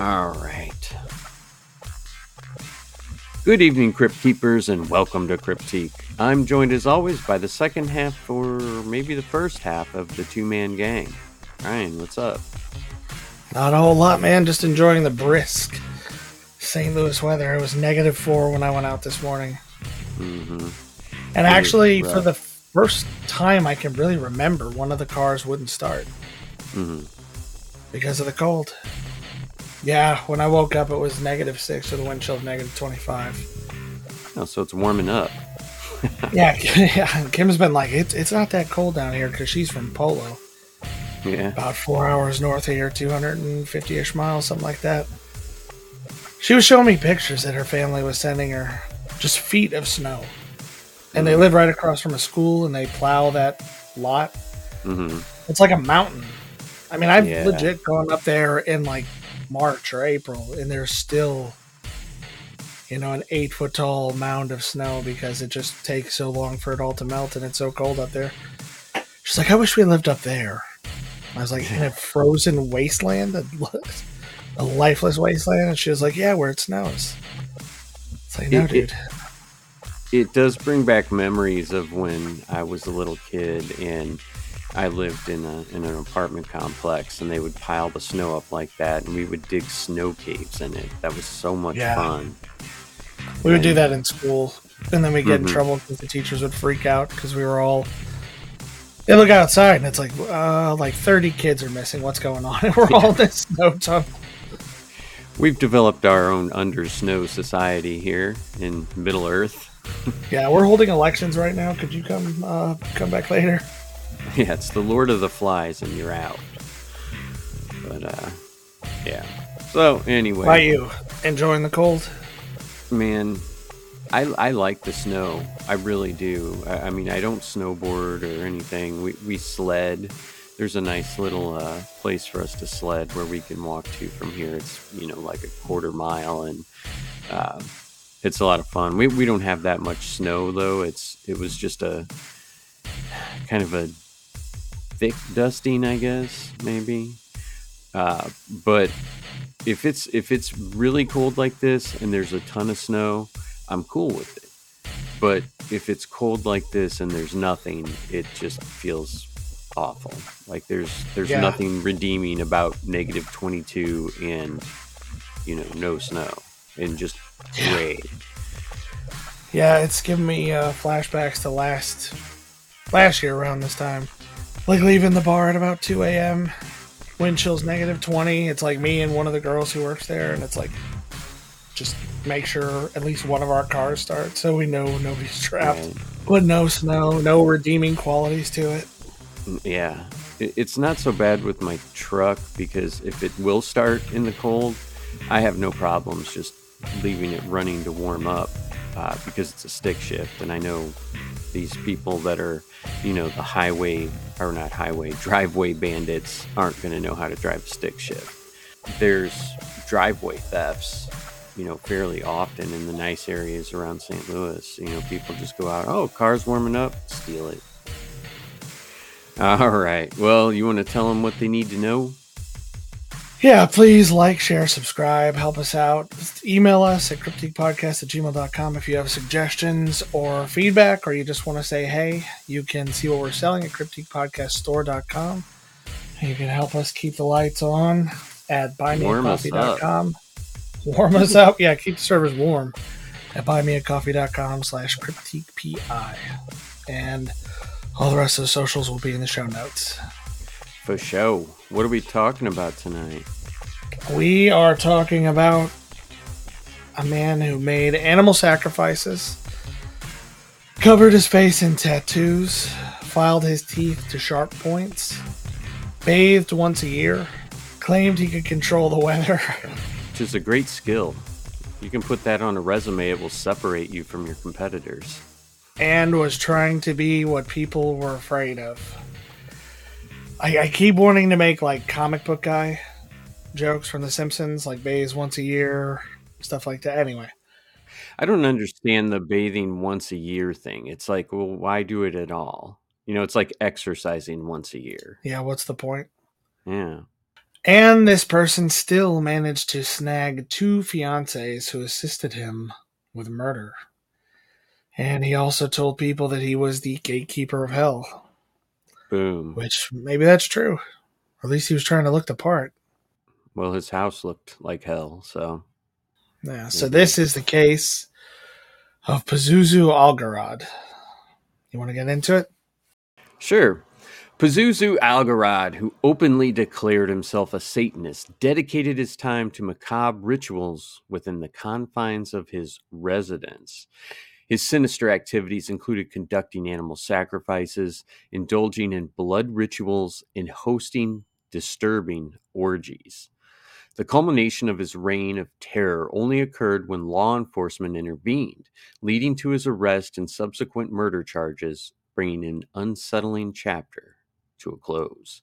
All right. Good evening, Crypt Keepers, and welcome to Cryptique. I'm joined as always by the second half, or maybe the first half, of the two man gang. Ryan, what's up? Not a whole lot, man. Just enjoying the brisk St. Louis weather. It was negative four when I went out this morning. Mm-hmm. And actually, for the first time I can really remember, one of the cars wouldn't start Mm-hmm. because of the cold. Yeah, when I woke up, it was negative six with a wind chill of negative 25. Oh, so it's warming up. yeah, yeah, Kim's been like, it's, it's not that cold down here because she's from Polo. Yeah. About four hours north of here, 250 ish miles, something like that. She was showing me pictures that her family was sending her just feet of snow. And they live right across from a school and they plow that lot. Mm-hmm. It's like a mountain. I mean, I've Yeah. legit gone up there in like March or April, and there's still, you know, an eight foot tall mound of snow because it just takes so long for it all to melt and it's so cold up there. She's like, I wish we lived up there. I was like, in a frozen wasteland, a, a lifeless wasteland. And she was like, Yeah, where it snows. It's like, no, It- it- dude. It does bring back memories of when I was a little kid and I lived in a in an apartment complex and they would pile the snow up like that and we would dig snow caves in it. That was so much Yeah. fun. We would do that in school, and then we'd get in Mhm. trouble because the teachers would freak out because we were all. They look outside, and it's like, uh, like thirty kids are missing. What's going on? And we're all in this snow tunnel. We've developed our own under snow society here in Middle Earth. Yeah, we're holding elections right now. Could you come, uh, come back later? Yeah, it's the Lord of the Flies and you're out. But uh yeah. So anyway, By you enjoying the cold? man, I I like the snow. I really do. I, I mean, I don't snowboard or anything. We we sled. There's a nice little uh, place for us to sled where we can walk to from here. It's you know like a quarter mile and uh, it's a lot of fun. We we don't have that much snow though. It's it was just a kind of a thick dusting, I guess maybe. Uh, but if it's if it's really cold like this and there's a ton of snow, I'm cool with it. But if it's cold like this and there's nothing, it just feels awful. Like there's there's Yeah. nothing redeeming about negative 22 and you know no snow and just gray. Yeah, it's giving me uh, flashbacks to last last year around this time. Like leaving the bar at about 2 a.m. Wind chill's negative 20. It's like me and one of the girls who works there, and it's like just make sure at least one of our cars starts so we know nobody's trapped. Right? But no snow, no redeeming qualities to it. Yeah, it's not so bad with my truck because if it will start in the cold, I have no problems just leaving it running to warm up because it's a stick shift, and I know these people that are, you know, the highway or not highway driveway bandits aren't going to know how to drive a stick shift. There's driveway thefts, you know, fairly often in the nice areas around St. Louis. You know, people just go out, oh, car's warming up, steal it. All right. Well, you want to tell them what they need to know? Yeah, please like, share, subscribe, help us out. Just email us at cryptiquepodcast at gmail.com if you have suggestions or feedback or you just want to say hey. You can see what we're selling at cryptiquepodcaststore.com. You can help us keep the lights on at buymeacoffee.com. Warm us up. Yeah, keep the servers warm at buymeacoffee.com slash cryptiquepi. And all the rest of the socials will be in the show notes. For show. What are we talking about tonight? We are talking about a man who made animal sacrifices, covered his face in tattoos, filed his teeth to sharp points, bathed once a year, claimed he could control the weather. Which is a great skill. You can put that on a resume, it will separate you from your competitors. and was trying to be what people were afraid of. I, I keep wanting to make like comic book guy jokes from The Simpsons, like bathes once a year, stuff like that. Anyway, I don't understand the bathing once a year thing. It's like, well, why do it at all? You know, it's like exercising once a year. yeah, what's the point? Yeah. And this person still managed to snag two fiancées who assisted him with murder. And he also told people that he was the gatekeeper of hell. Boom. Which maybe that's true. Or at least he was trying to look the part. Well, his house looked like hell, so. Yeah, so mm-hmm. this is the case of Pazuzu Algarad. You want to get into it? Sure. Pazuzu Algarad, who openly declared himself a Satanist, dedicated his time to macabre rituals within the confines of his residence. His sinister activities included conducting animal sacrifices, indulging in blood rituals, and hosting disturbing orgies. The culmination of his reign of terror only occurred when law enforcement intervened, leading to his arrest and subsequent murder charges, bringing an unsettling chapter to a close.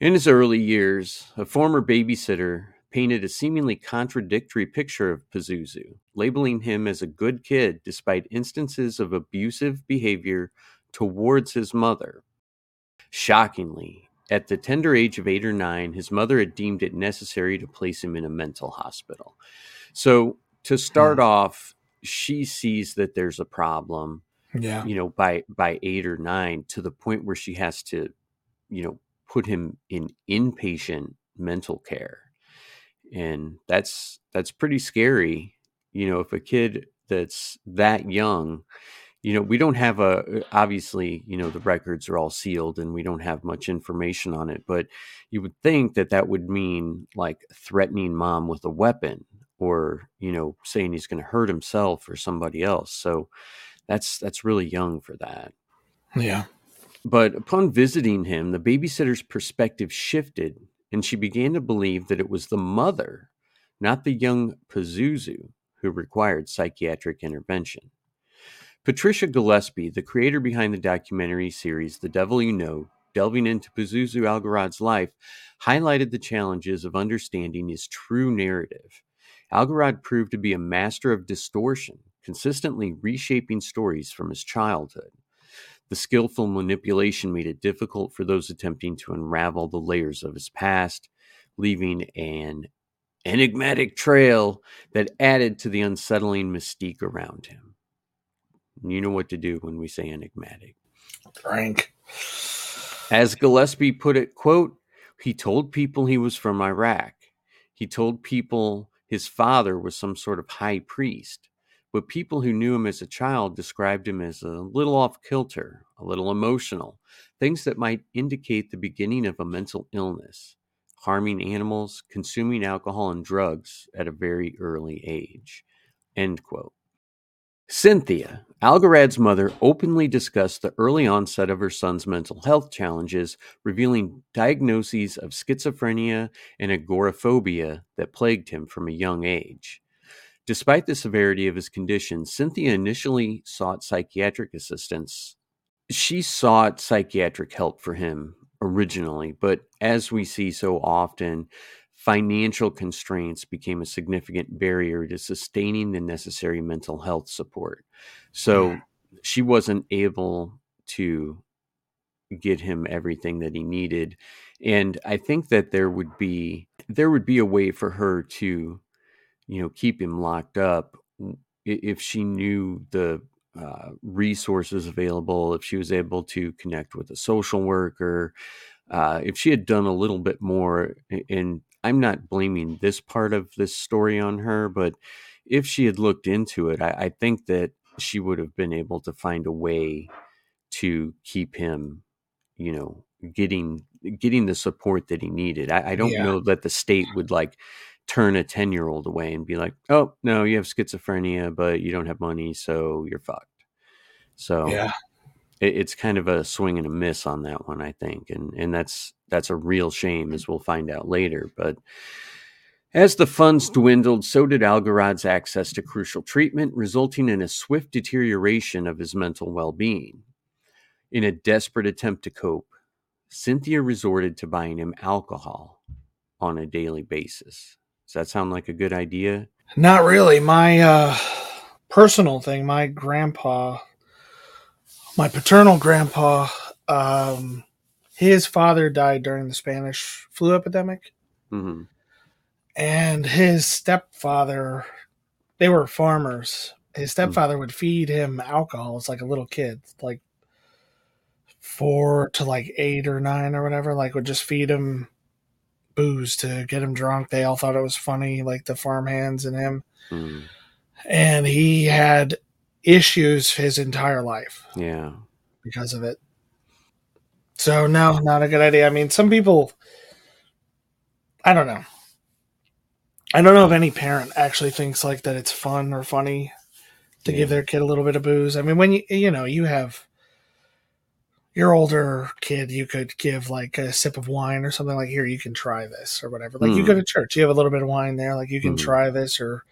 In his early years, a former babysitter painted a seemingly contradictory picture of Pazuzu, labeling him as a good kid despite instances of abusive behavior towards his mother. Shockingly, at the tender age of eight or nine, his mother had deemed it necessary to place him in a mental hospital. So, to start hmm. off, she sees that there's a problem. Yeah. You know, by by 8 or 9 to the point where she has to you know, put him in inpatient mental care. And that's that's pretty scary. You know, if a kid that's that young, you know, we don't have a uh, obviously, you know, the records are all sealed and we don't have much information on it, but you would think that that would mean like threatening mom with a weapon or, you know, saying he's going to hurt himself or somebody else. So that's that's really young for that. Yeah. But upon visiting him, the babysitter's perspective shifted, and she began to believe that it was the mother, not the young Pazuzu, who required psychiatric intervention. Patricia Gillespie, the creator behind the documentary series The Devil You Know, delving into Pazuzu Algarad's life, highlighted the challenges of understanding his true narrative. Algarad proved to be a master of distortion, consistently reshaping stories from his childhood. The skillful manipulation made it difficult for those attempting to unravel the layers of his past, leaving an enigmatic trail that added to the unsettling mystique around him. You know what to do when we say enigmatic. Frank. As Gillespie put it, quote, he told people he was from Iraq. He told people his father was some sort of high priest but people who knew him as a child described him as a little off kilter, a little emotional, things that might indicate the beginning of a mental illness, harming animals, consuming alcohol and drugs at a very early age. End quote. Cynthia, Algarad's mother, openly discussed the early onset of her son's mental health challenges, revealing diagnoses of schizophrenia and agoraphobia that plagued him from a young age. Despite the severity of his condition, Cynthia initially sought psychiatric assistance. She sought psychiatric help for him originally, but as we see so often, financial constraints became a significant barrier to sustaining the necessary mental health support. So she wasn't able to get him everything that he needed and i think that there would be there would be a way for her to you know keep him locked up if she knew the uh, resources available if she was able to connect with a social worker uh, if she had done a little bit more and i'm not blaming this part of this story on her but if she had looked into it I, I think that she would have been able to find a way to keep him you know getting getting the support that he needed i, I don't yeah. know that the state would like turn a 10 year old away and be like, oh, no, you have schizophrenia, but you don't have money, so you're fucked. So yeah. It, it's kind of a swing and a miss on that one, I think. And, and that's, that's a real shame, as we'll find out later. But as the funds dwindled, so did Algarad's access to crucial treatment, resulting in a swift deterioration of his mental well being. In a desperate attempt to cope, Cynthia resorted to buying him alcohol on a daily basis. Does that sound like a good idea? Not really. My uh, personal thing, my grandpa, my paternal grandpa, um, his father died during the Spanish flu epidemic. hmm and his stepfather they were farmers his stepfather would feed him alcohol as like a little kid like four to like eight or nine or whatever like would just feed him booze to get him drunk. They all thought it was funny like the farm hands and him. Mm and he had issues his entire life Yeah. because of it. So no not a good idea. I mean some people i don't know. I don't know if any parent actually thinks like that it's fun or funny to give their kid a little bit of booze. I mean when you you know you have your older kid you could give like a sip of wine or something like here you can try this or whatever like you Mm. go to church you have a little bit of wine there like you can Mm. try this or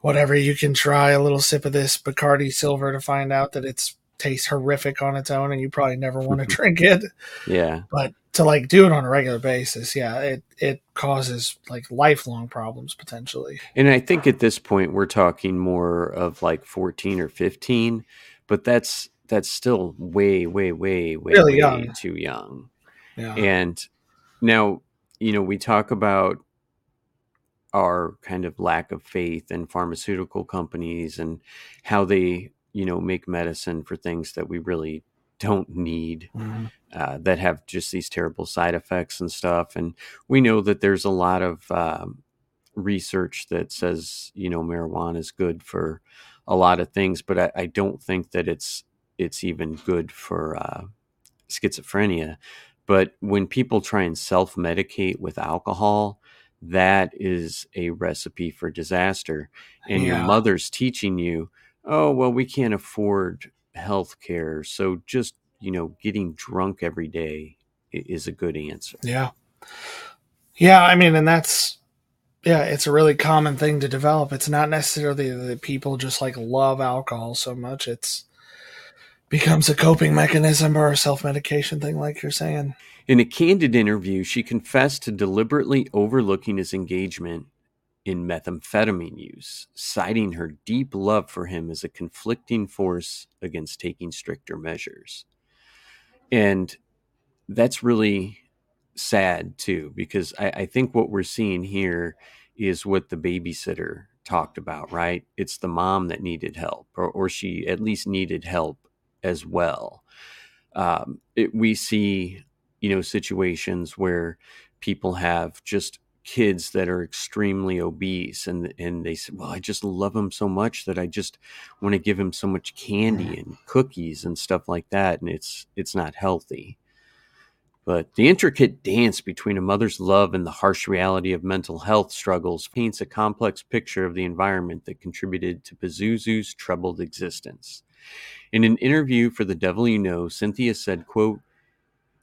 whatever you can try a little sip of this bacardi silver to find out that it's tastes horrific on its own and you probably never want to drink it Yeah. but to like do it on a regular basis yeah it it causes like lifelong problems potentially And I think at this point we're talking more of like 14 or 15, but that's that's still way, way, way, way, Really way young. too young. yeah And now, you know, we talk about our kind of lack of faith in pharmaceutical companies and how they, you know, make medicine for things that we really don't need Mhm. uh, that have just these terrible side effects and stuff. And we know that there's a lot of um, research that says you know marijuana is good for a lot of things, but I, I don't think that it's it's even good for uh, schizophrenia. But when people try and self medicate with alcohol, that is a recipe for disaster. And your mother's teaching you, oh, well, we can't afford health care. So just, you know, getting drunk every day is a good answer. Yeah. Yeah, I mean, and that's yeah, it's a really common thing to develop. It's not necessarily that people just like love alcohol so much. It's becomes a coping mechanism or a self medication thing, like you're saying. In a candid interview, she confessed to deliberately overlooking his engagement in methamphetamine use, citing her deep love for him as a conflicting force against taking stricter measures. And that's really sad too, because I, I think what we're seeing here is what the babysitter talked about, right? It's the mom that needed help, or, or she at least needed help as well. Um, it, we see, you know, situations where people have just kids that are extremely obese and and they say well i just love him so much that i just want to give him so much candy and cookies and stuff like that and it's it's not healthy but the intricate dance between a mother's love and the harsh reality of mental health struggles paints a complex picture of the environment that contributed to Pazuzu's troubled existence. In an interview for The Devil You Know, Cynthia said, quote,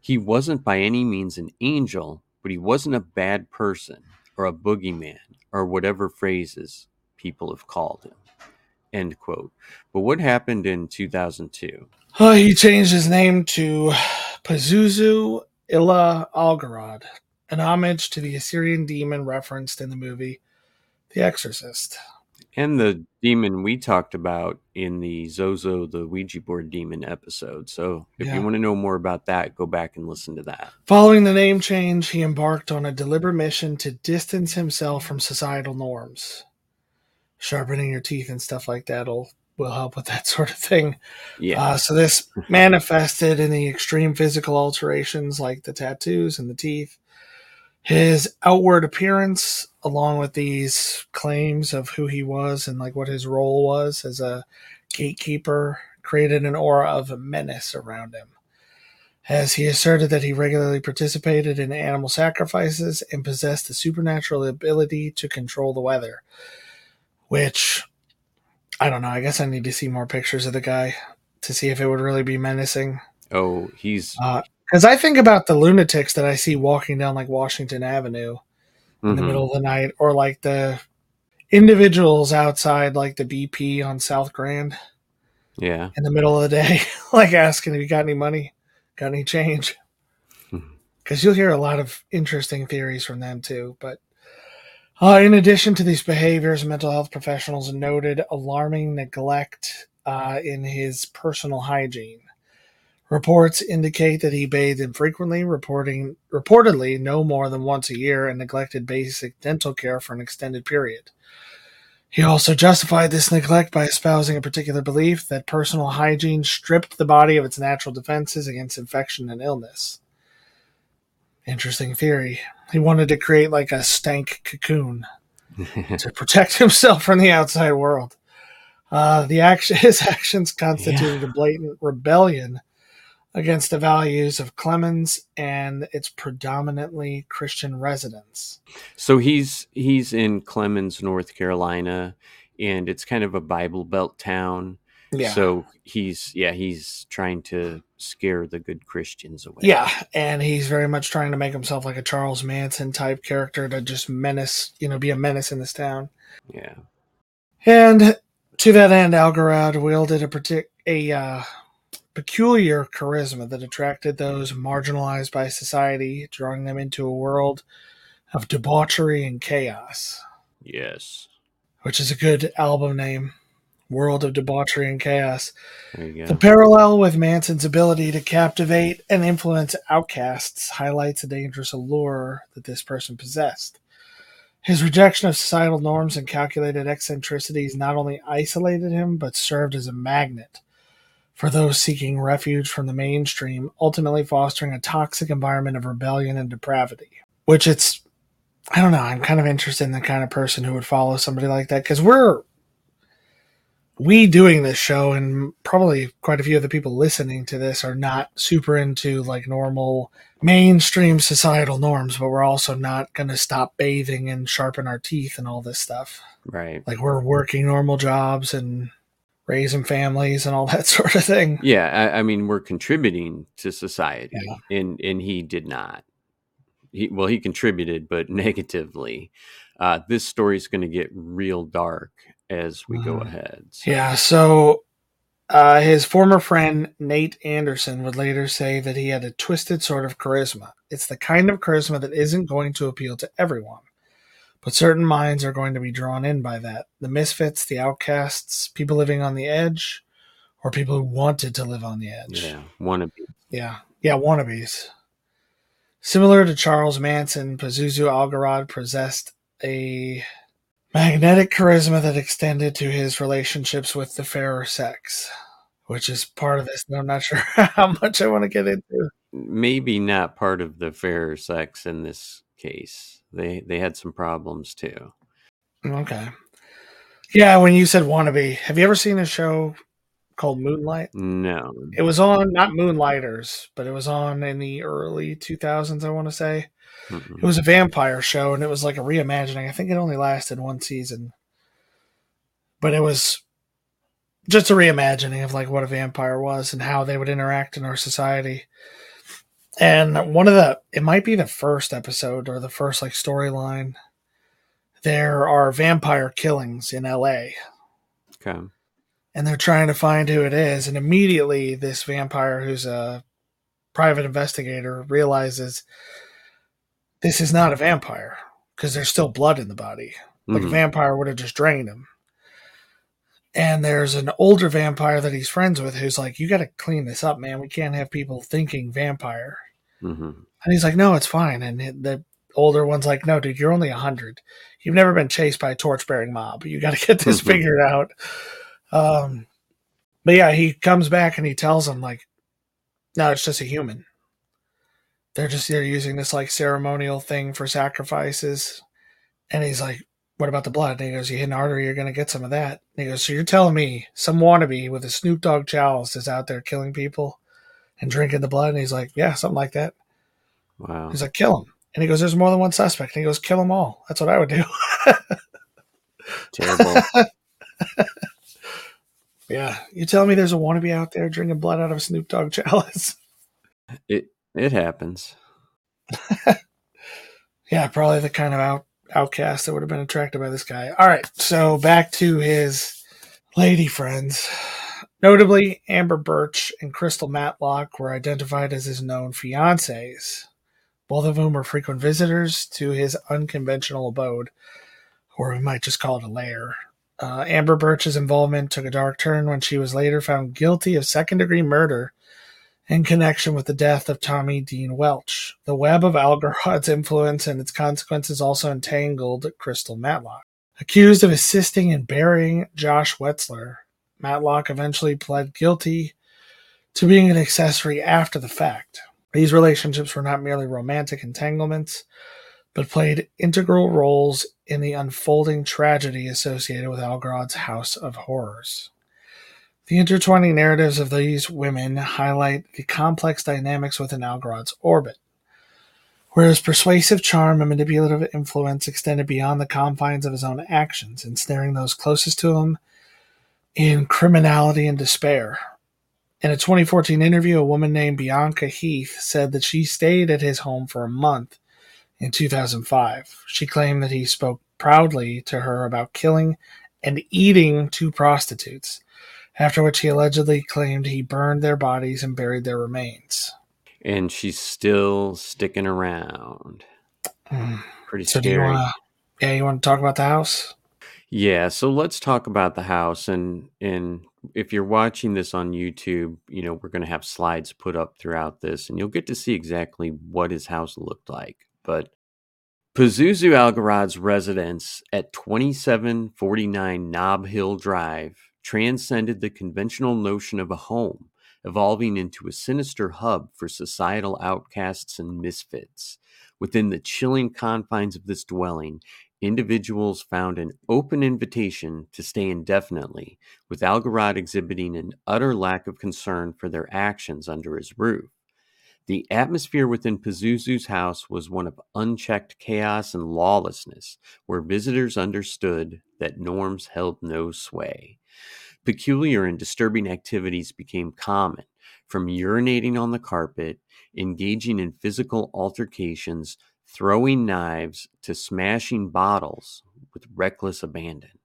He wasn't by any means an angel, but he wasn't a bad person or a boogeyman or whatever phrases people have called him. End quote. But what happened in 2002? Oh, uh, he changed his name to Pazuzu Illa Algarad, an homage to the Assyrian demon referenced in the movie The Exorcist. And the demon we talked about in the Zozo the Ouija board demon episode. So if Yeah. you want to know more about that, go back and listen to that. Following the name change, he embarked on a deliberate mission to distance himself from societal norms. Sharpening your teeth and stuff like that will will help with that sort of thing. Yeah. Uh, so this manifested in the extreme physical alterations like the tattoos and the teeth. His outward appearance, along with these claims of who he was and like what his role was as a gatekeeper, created an aura of menace around him. As he asserted that he regularly participated in animal sacrifices and possessed the supernatural ability to control the weather, which I don't know. I guess I need to see more pictures of the guy to see if it would really be menacing. oh, he's uh, Because I think about the lunatics that I see walking down like Washington Avenue in the mhm. middle of the night, or like the individuals outside like the BP on South Grand yeah. in the middle of the day, like asking if you got any money, got any change. Because you'll hear a lot of interesting theories from them too. But uh, in addition to these behaviors, mental health professionals noted alarming neglect uh, in his personal hygiene, Reports indicate that he bathed infrequently, reporting reportedly no more than once a year, and neglected basic dental care for an extended period. He also justified this neglect by espousing a particular belief that personal hygiene stripped the body of its natural defenses against infection and illness. Interesting theory. He wanted to create like a stank cocoon to protect himself from the outside world. Uh, the action, his actions constituted yeah. a blatant rebellion against the values of Clemmons and its predominantly Christian residents. So he's he's in Clemmons, North Carolina, and it's kind of a Bible Belt town. Yeah. So he's yeah he's trying to scare the good Christians away. Yeah, and he's very much trying to make himself like a Charles Manson type character to just menace, you know, be a menace in this town. Yeah. And to that end, Algarad wielded a partic- a uh, peculiar charisma that attracted those marginalized by society, drawing them into a world of debauchery and chaos. Yes. Which is a good album name. World of Debauchery and Chaos. The parallel with Manson's ability to captivate and influence outcasts highlights the dangerous allure that this person possessed. His rejection of societal norms and calculated eccentricities not only isolated him, but served as a magnet for those seeking refuge from the mainstream, ultimately fostering a toxic environment of rebellion and depravity. Which it's, I don't know, I'm kind of interested in the kind of person who would follow somebody like that because we're, we doing this show and probably quite a few of the people listening to this are not super into like normal mainstream societal norms, but we're also not going to stop bathing and sharpen our teeth and all this stuff. Right. Like we're working normal jobs and raising families and all that sort of thing. Yeah, I, I mean, we're contributing to society, yeah. and and he did not. He well, he contributed, but negatively. Uh, this story is going to get real dark as we mm. go ahead. So. Yeah. So. Uh, his former friend Nate Anderson would later say that he had a twisted sort of charisma. It's the kind of charisma that isn't going to appeal to everyone. But certain minds are going to be drawn in by that. The misfits, the outcasts, people living on the edge, or people who wanted to live on the edge. Yeah, wannabes. Yeah, yeah, wannabes. Similar to Charles Manson, Pazuzu Algarad possessed a magnetic charisma that extended to his relationships with the fairer sex, which is part of this. I'm not sure how much I want to get into. Maybe not part of the fairer sex in this case they they had some problems too. Okay. Yeah, when you said wannabe, have you ever seen a show called Moonlight? No. It was on not Moonlighters, but it was on in the early 2000s, I want to say. Mm-hmm. It was a vampire show and it was like a reimagining. I think it only lasted one season. But it was just a reimagining of like what a vampire was and how they would interact in our society. And one of the, it might be the first episode or the first like storyline. There are vampire killings in LA. Okay. And they're trying to find who it is. And immediately, this vampire who's a private investigator realizes this is not a vampire because there's still blood in the body. Like mm-hmm. a vampire would have just drained him. And there's an older vampire that he's friends with who's like, You got to clean this up, man. We can't have people thinking vampire. Mm-hmm. And he's like, no, it's fine. And the older one's like, no, dude, you're only 100. You've never been chased by a torch bearing mob. You got to get this mm-hmm. figured out. Um, but yeah, he comes back and he tells him, like, no, it's just a human. They're just they're using this like ceremonial thing for sacrifices. And he's like, what about the blood? And he goes, you hit an artery, you're going to get some of that. And he goes, so you're telling me some wannabe with a Snoop Dogg chalice is out there killing people? And drinking the blood? And he's like, yeah, something like that. Wow. He's like, kill him. And he goes, there's more than one suspect. And he goes, kill them all. That's what I would do. Terrible. yeah. You tell me there's a wannabe out there drinking blood out of a Snoop Dogg chalice. It it happens. yeah, probably the kind of out outcast that would have been attracted by this guy. All right, so back to his lady friends. Notably, Amber Burch and Krystal Matlock were identified as his known fiancées, both of whom were frequent visitors to his unconventional abode, or we might just call it a lair. Uh, Amber Burch's involvement took a dark turn when she was later found guilty of second degree murder in connection with the death of Tommy Dean Welch. The web of Algarad's influence and its consequences also entangled Krystal Matlock. Accused of assisting in burying Josh Wetzler, Matlock eventually pled guilty to being an accessory after the fact. These relationships were not merely romantic entanglements, but played integral roles in the unfolding tragedy associated with Algarad's House of Horrors. The intertwining narratives of these women highlight the complex dynamics within Algarad's orbit. Whereas persuasive charm and manipulative influence extended beyond the confines of his own actions, ensnaring those closest to him in criminality and despair. In a 2014 interview, a woman named Bianca Heath said that she stayed at his home for a month in 2005. She claimed that he spoke proudly to her about killing and eating two prostitutes, after which he allegedly claimed he burned their bodies and buried their remains. And she's still sticking around. Mm. Pretty So, do you scary. to? Yeah, you want to talk about the house? Yeah, so let's talk about the house and and if you're watching this on YouTube, you know, we're going to have slides put up throughout this and you'll get to see exactly what his house looked like. But Pazuzu Algarad's residence at 2749 Knob Hill Drive transcended the conventional notion of a home, evolving into a sinister hub for societal outcasts and misfits. Within the chilling confines of this dwelling, individuals found an open invitation to stay indefinitely, with Algarad exhibiting an utter lack of concern for their actions under his roof. The atmosphere within Pazuzu's house was one of unchecked chaos and lawlessness, where visitors understood that norms held no sway. Peculiar and disturbing activities became common, from urinating on the carpet, engaging in physical altercations, throwing knives, to smashing bottles with reckless abandon.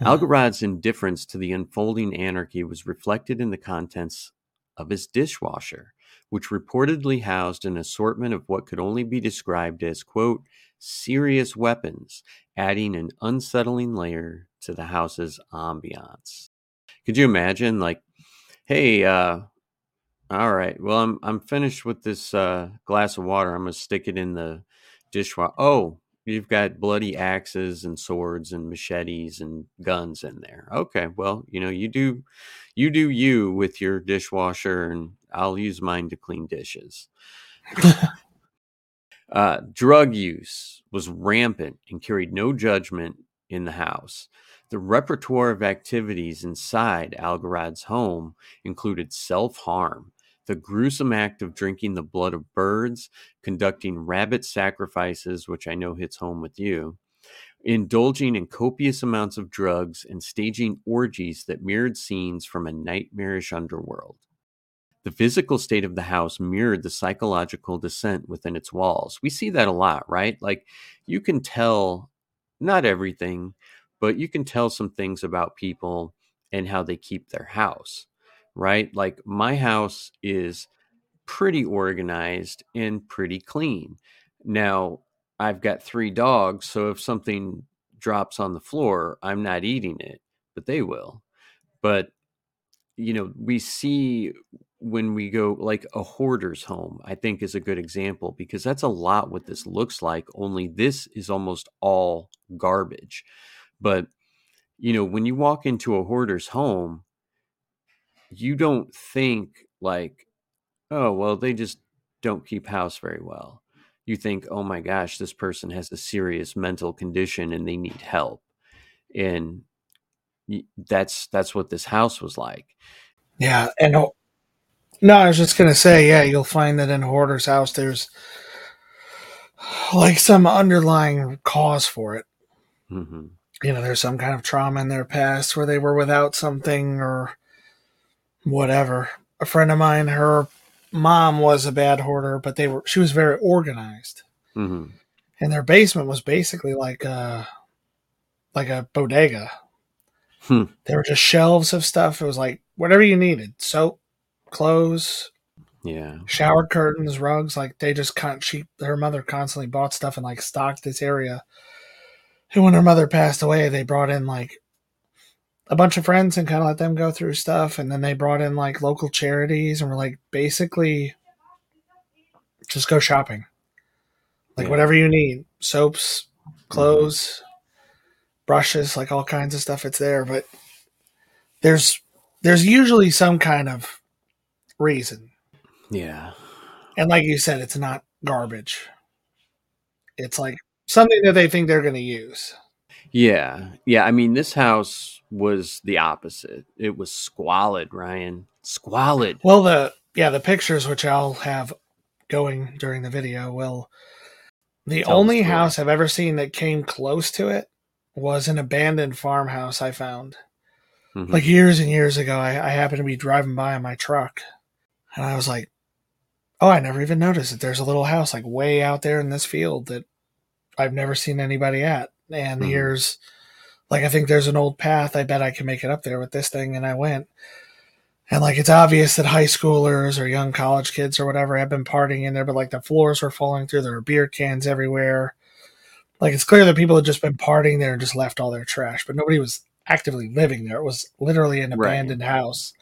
Algarad's indifference to the unfolding anarchy was reflected in the contents of his dishwasher, which reportedly housed an assortment of what could only be described as, quote, serious weapons, adding an unsettling layer to the house's ambiance. Could you imagine, like, hey, uh, all right, well, I'm I'm finished with this uh, glass of water. I'm gonna stick it in the dishwasher. Oh, you've got bloody axes and swords and machetes and guns in there. Okay, well, you know, you do you do you with your dishwasher, and I'll use mine to clean dishes. uh, drug use was rampant and carried no judgment in the house. The repertoire of activities inside Algarad's home included self harm, the gruesome act of drinking the blood of birds, conducting rabbit sacrifices, which I know hits home with you, indulging in copious amounts of drugs, and staging orgies that mirrored scenes from a nightmarish underworld. The physical state of the house mirrored the psychological descent within its walls. We see that a lot, right? Like you can tell, not everything, but you can tell some things about people and how they keep their house, right? Like my house is pretty organized and pretty clean. Now, I've got three dogs, so if something drops on the floor, I'm not eating it, but they will. But you know, we see when we go like a hoarder's home, I think is a good example because that's a lot what this looks like, only this is almost all garbage. But you know, when you walk into a hoarder's home, you don't think like, oh, well, they just don't keep house very well. You think, oh my gosh, this person has a serious mental condition and they need help. And that's that's what this house was like. Yeah, and no, I was just gonna say, yeah, you'll find that in Hoarder's house, there's like some underlying cause for it. hmm You know, there's some kind of trauma in their past where they were without something or whatever. A friend of mine, her mom was a bad hoarder, but they were she was very organized, hmm and their basement was basically like a like a bodega. Hmm. There were just shelves of stuff. It was like whatever you needed: soap, clothes, Yeah. shower curtains, rugs. Like they just con- she her mother constantly bought stuff and like stocked this area. And when her mother passed away, they brought in like a bunch of friends and kind of let them go through stuff. And then they brought in like local charities and we're like, basically, just go shopping. Like Yeah. whatever you need soaps, clothes, brushes, like all kinds of stuff. It's there. But there's, there's usually some kind of reason. Yeah. And like you said, it's not garbage. It's like something that they think they're going to use. Yeah. Yeah. I mean, this house was the opposite. It was squalid, Ryan. Squalid. Well, the yeah, the pictures which I'll have going during the video will. The Tell only story. house I've ever seen that came close to it was an abandoned farmhouse I found. Mhm. Like years and years ago, I, I happened to be driving by in my truck, and I was like, "Oh, I never even noticed that there's a little house like way out there in this field that I've never seen anybody at." And Mhm. here's, like, I think there's an old path. I bet I can make it up there with this thing, and I went. And like it's obvious that high schoolers or young college kids or whatever have been partying in there, but like the floors were falling through, there were beer cans everywhere. Like it's clear that people had just been partying there and just left all their trash, but nobody was actively living there. It was literally an Right. abandoned house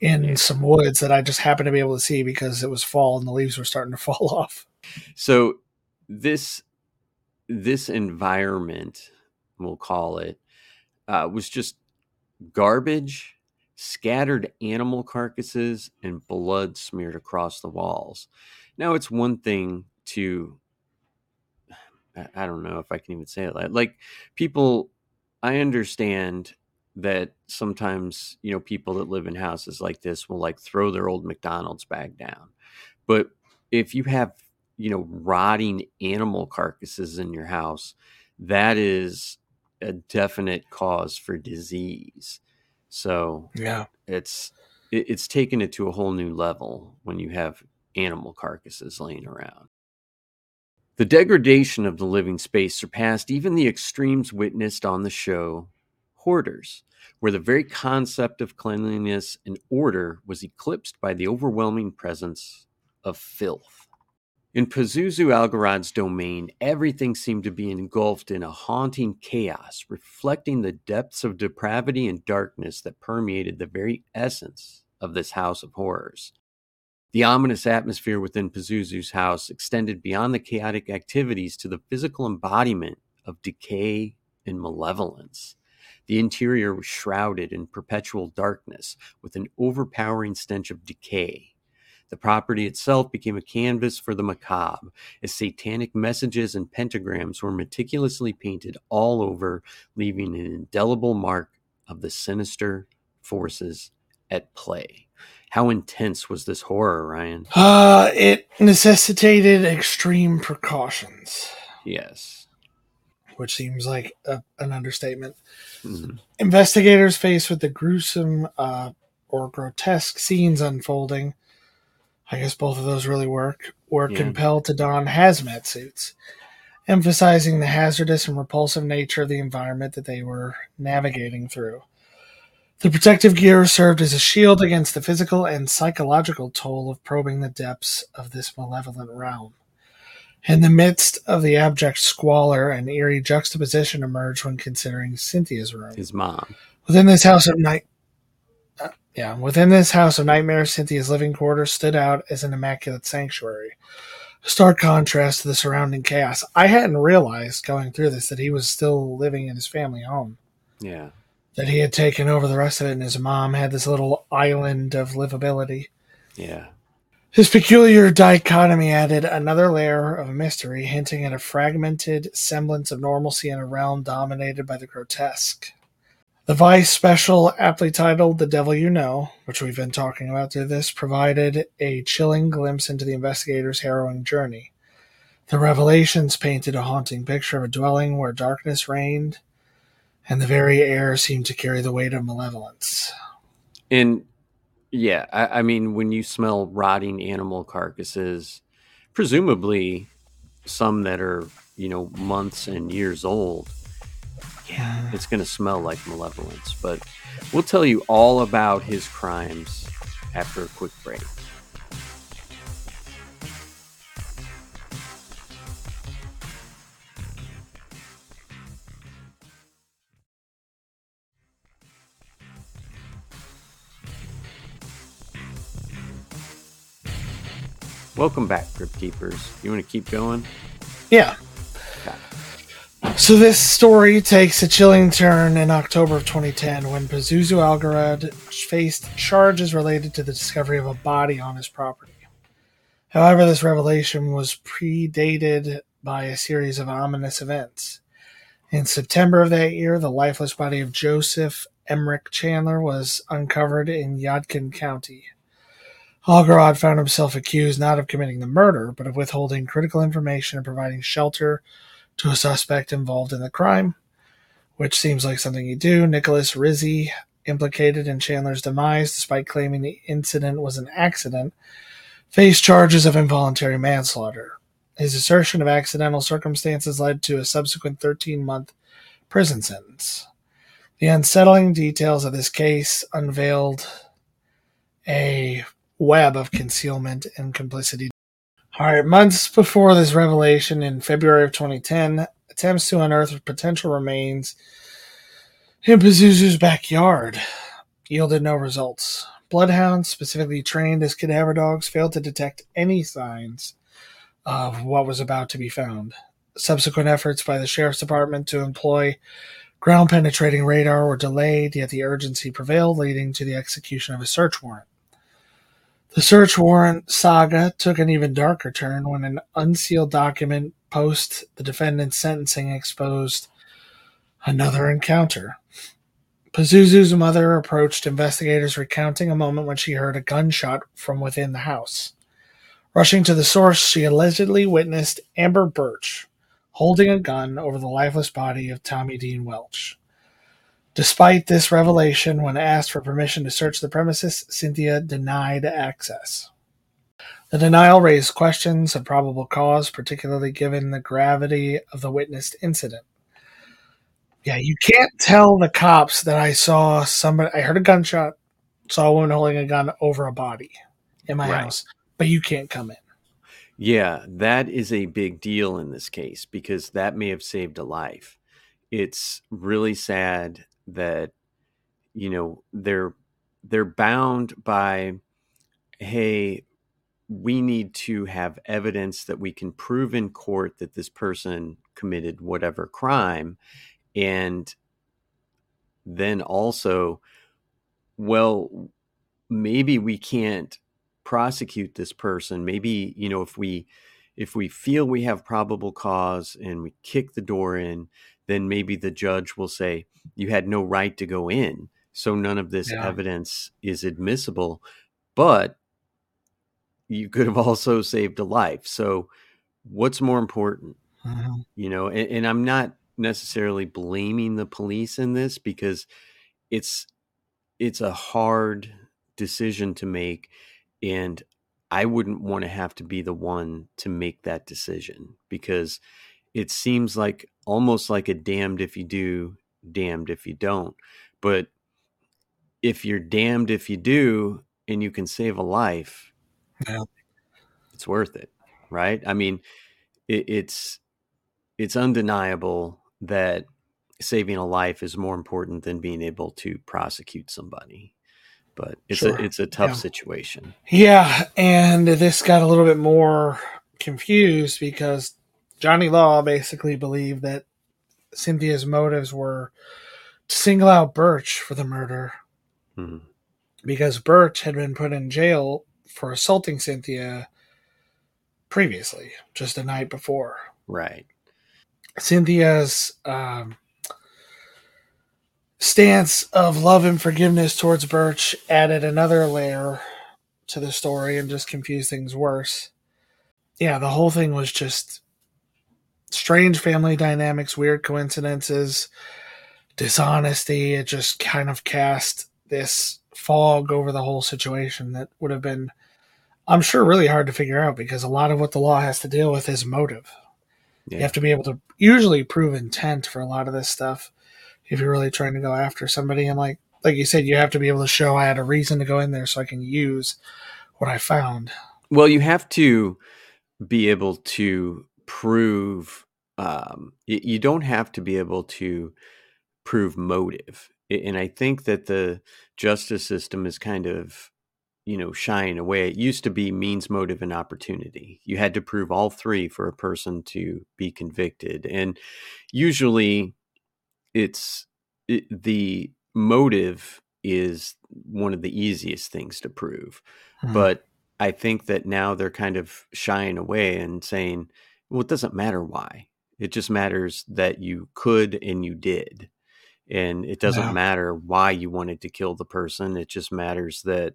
in Yeah. some woods that I just happened to be able to see because it was fall and the leaves were starting to fall off. So this this environment, we'll call it, uh, was just garbage, scattered animal carcasses, and blood smeared across the walls. Now it's one thing to I- don't know if I can even say it like like people I understand that sometimes, you know, people that live in houses like this will like throw their old McDonald's bag down. But if you have, you know, rotting animal carcasses in your house, that is a definite cause for disease. So Yeah. it's it, it's taken it to a whole new level when you have animal carcasses laying around. The degradation of the living space surpassed even the extremes witnessed on the show Hoarders, where the very concept of cleanliness and order was eclipsed by the overwhelming presence of filth. In Pazuzu Algarad's domain, everything seemed to be engulfed in a haunting chaos, reflecting the depths of depravity and darkness that permeated the very essence of this house of horrors. The ominous atmosphere within Pazuzu's house extended beyond the chaotic activities to the physical embodiment of decay and malevolence. The interior was shrouded in perpetual darkness with an overpowering stench of decay. The property itself became a canvas for the macabre, as satanic messages and pentagrams were meticulously painted all over, leaving an indelible mark of the sinister forces at play. How intense was this horror, Ryan? Uh, it necessitated extreme precautions, Yes. which seems like a, an understatement. Mhm. Investigators faced with the gruesome uh, or grotesque scenes unfolding, I guess both of those really work, were Yeah. compelled to don hazmat suits, emphasizing the hazardous and repulsive nature of the environment that they were navigating through. The protective gear served as a shield against the physical and psychological toll of probing the depths of this malevolent realm. In the midst of the abject squalor, an eerie juxtaposition emerged when considering Cynthia's room. His mom. Within this house of night, yeah, within this house of nightmares, Cynthia's living quarters stood out as an immaculate sanctuary. A stark contrast to the surrounding chaos. I hadn't realized going through this that he was still living in his family home. Yeah. That he had taken over the rest of it, and his mom had this little island of livability. Yeah. His peculiar dichotomy added another layer of mystery, hinting at a fragmented semblance of normalcy in a realm dominated by the grotesque. The Vice special, aptly titled The Devil You Know, which we've been talking about through this, provided a chilling glimpse into the investigator's harrowing journey. The revelations painted a haunting picture of a dwelling where darkness reigned, and the very air seemed to carry the weight of malevolence. And yeah, I, I mean, when you smell rotting animal carcasses, presumably some that are, you know, months and years old, yeah, it's going to smell like malevolence. But we'll tell you all about his crimes after a quick break. Welcome back, Crypt Keepers. You want to keep going? Yeah. So this story takes a chilling turn in October of 2010 when Pazuzu Algarad faced charges related to the discovery of a body on his property. However, this revelation was predated by a series of ominous events. In September of that year, the lifeless body of Joseph Emmerich Chandler was uncovered in Yadkin County. Algarad found himself accused not of committing the murder, but of withholding critical information and providing shelter to a suspect involved in the crime, which seems like something you do. Nicholas Rizzi, implicated in Chandler's demise despite claiming the incident was an accident, faced charges of involuntary manslaughter. His assertion of accidental circumstances led to a subsequent 13 month prison sentence. The unsettling details of this case unveiled a web of concealment and complicity. All right, months before this revelation in February of 2010, attempts to unearth potential remains in Pazuzu's backyard yielded no results. Bloodhounds, specifically trained as cadaver dogs, failed to detect any signs of what was about to be found. Subsequent efforts by the Sheriff's Department to employ ground penetrating radar were delayed, yet the urgency prevailed, leading to the execution of a search warrant. The search warrant saga took an even darker turn when an unsealed document post the defendant's sentencing exposed another encounter. Pazuzu's mother approached investigators recounting a moment when she heard a gunshot from within the house. Rushing to the source, she allegedly witnessed Amber Burch holding a gun over the lifeless body of Tommy Dean Welch. Despite this revelation, when asked for permission to search the premises, Cynthia denied access. The denial raised questions of probable cause, particularly given the gravity of the witnessed incident. Yeah, you can't tell the cops that I saw somebody, I heard a gunshot, saw a woman holding a gun over a body in my Right. house, but you can't come in. Yeah, that is a big deal in this case because that may have saved a life. It's really sad that you know they're they're bound by hey, we need to have evidence that we can prove in court that this person committed whatever crime. And then also well maybe we can't prosecute this person. Maybe you know if we if we feel we have probable cause and we kick the door in then maybe the judge will say you had no right to go in so none of this Yeah. evidence is admissible. But you could have also saved a life. So what's more important? Mm-hmm. You know and, and i'm not necessarily blaming the police in this because it's it's a hard decision to make and i wouldn't want to have to be the one to make that decision because it seems like almost like a damned if you do damned if you don't. But if you're damned if you do and you can save a life Yeah. it's worth it right? I mean it, it's it's undeniable that saving a life is more important than being able to prosecute somebody but it's Sure. a it's a tough Yeah. situation Yeah, and this got a little bit more confused because Johnny Law basically believed that Cynthia's motives were to single out Burch for the murder Mhm. because Burch had been put in jail for assaulting Cynthia previously, just a night before. right Cynthia's um, stance of love and forgiveness towards Burch added another layer to the story and just confused things worse. Yeah, the whole thing was just strange family dynamics, weird coincidences, dishonesty. It just kind of cast this fog over the whole situation that would have been, I'm sure, really hard to figure out because a lot of what the law has to deal with is motive. yeah You have to be able to usually prove intent for a lot of this stuff if you're really trying to go after somebody. And like like you said, you have to be able to show I had a reason to go in there so I can use what I found. well you have to be able to prove um, you don't have to be able to prove motive and i think that the justice system is kind of you know, shying away. It used to be means, motive, and opportunity. You had to prove all three for a person to be convicted. And usually it's it, the motive is one of the easiest things to prove. Mm-hmm. But I think that now they're kind of shying away and saying, well, it doesn't matter why. It just matters that you could and you did. And it doesn't yeah. matter why you wanted to kill the person. It just matters that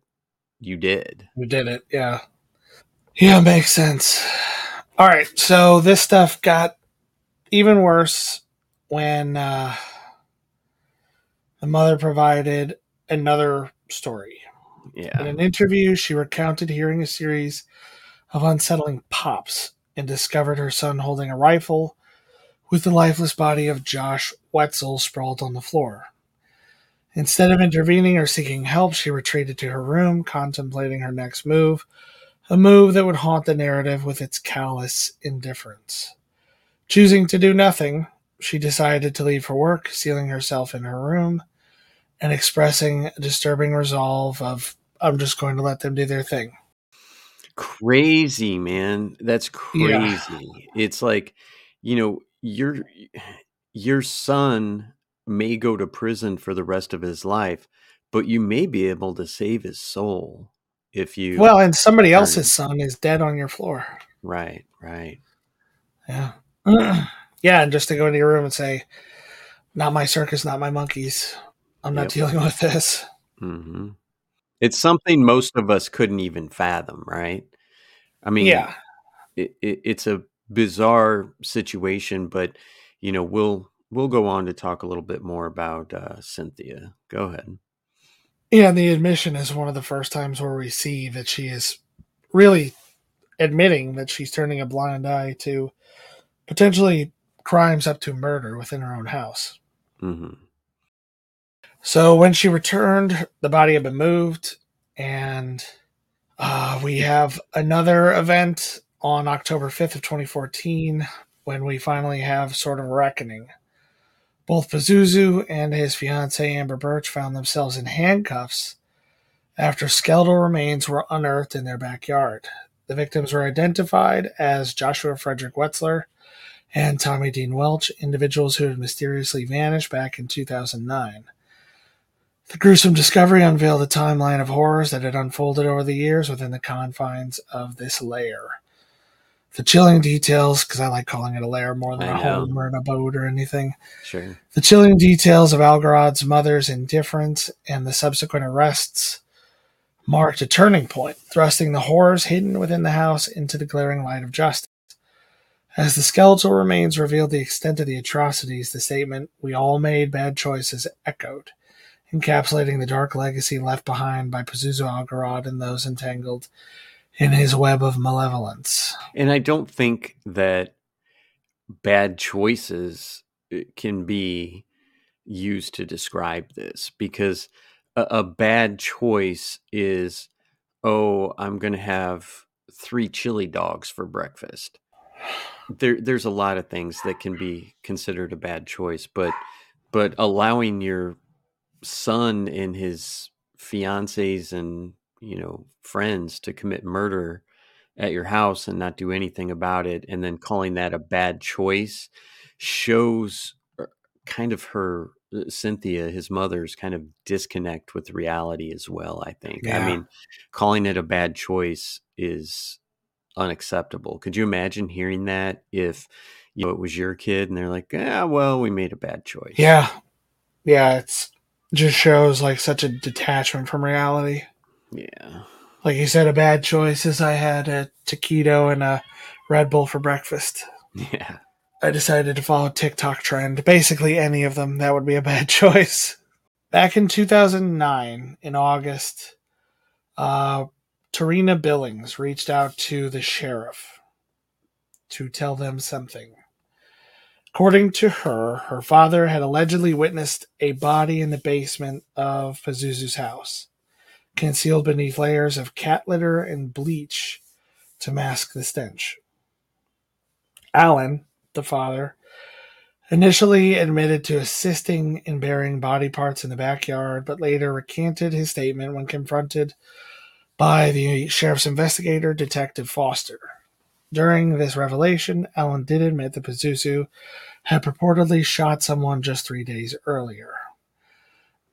you did. You did it. Yeah. Yeah, makes sense. All right. So this stuff got even worse when uh, the mother provided another story. Yeah. In an interview, she recounted hearing a series of unsettling pops and discovered her son holding a rifle with the lifeless body of Josh Wetzel sprawled on the floor. Instead of intervening or seeking help, she retreated to her room, contemplating her next move, a move that would haunt the narrative with its callous indifference. Choosing to do nothing, she decided to leave for work, sealing herself in her room and expressing a disturbing resolve of, I'm just going to let them do their thing. Crazy, man. That's crazy. Yeah. It's like, you know, your your son may go to prison for the rest of his life, but you may be able to save his soul if you Well, and somebody else's son is dead on your floor. Right, right. Yeah. yeah, and just to go into your room and say, not my circus, not my monkeys. I'm not yep. dealing with this. Mm-hmm. It's something most of us couldn't even fathom, right? I mean, yeah, it, it, it's a bizarre situation, but you know, we'll we'll go on to talk a little bit more about uh, Cynthia. Go ahead. Yeah, the admission is one of the first times where we see that she is really admitting that she's turning a blind eye to potentially crimes up to murder within her own house. Mm-hmm. So when she returned, the body had been moved, and uh, we have another event on October 5th of 2014 when we finally have sort of a reckoning. Both Pazuzu and his fiancee Amber Burch found themselves in handcuffs after skeletal remains were unearthed in their backyard. The victims were identified as Joshua Frederick Wetzler and Tommy Dean Welch, individuals who had mysteriously vanished back in 2009. The gruesome discovery unveiled a timeline of horrors that had unfolded over the years within the confines of this lair. The chilling details, because I like calling it a lair more than I a know. home or an abode or anything. Sure. The chilling details of Algarad's mother's indifference and the subsequent arrests marked a turning point, thrusting the horrors hidden within the house into the glaring light of justice. As the skeletal remains revealed the extent of the atrocities, the statement, We all made bad choices, echoed encapsulating the dark legacy left behind by Pazuzu Algarad and those entangled in his web of malevolence. And I don't think that bad choices uh, can be used to describe this because a, a bad choice is, oh, I'm going to have three chili dogs for breakfast. There, there's a lot of things that can be considered a bad choice, but but allowing your son and his fiancés and you know friends to commit murder at your house and not do anything about it and then calling that a bad choice shows uh, kind of her uh, Cynthia his mother's kind of disconnect with reality as well I think. Yeah. I mean calling it a bad choice is unacceptable. Could you imagine hearing that if you know it was your kid and they're like yeah well we made a bad choice. Yeah. Yeah it's just shows like such a detachment from reality. Yeah. Like you said, a bad choice is I had a taquito and a Red Bull for breakfast. Yeah. I decided to follow TikTok trend. Basically, any of them, that would be a bad choice. Back in 2009, in August, uh, Tarina Billings reached out to the sheriff to tell them something. According to her, her father had allegedly witnessed a body in the basement of Pazuzu's house, concealed beneath layers of cat litter and bleach to mask the stench. Alan, the father, initially admitted to assisting in burying body parts in the backyard, but later recanted his statement when confronted by the sheriff's investigator, Detective Foster. During this revelation, Ellen did admit that Pazuzu had purportedly shot someone just three days earlier.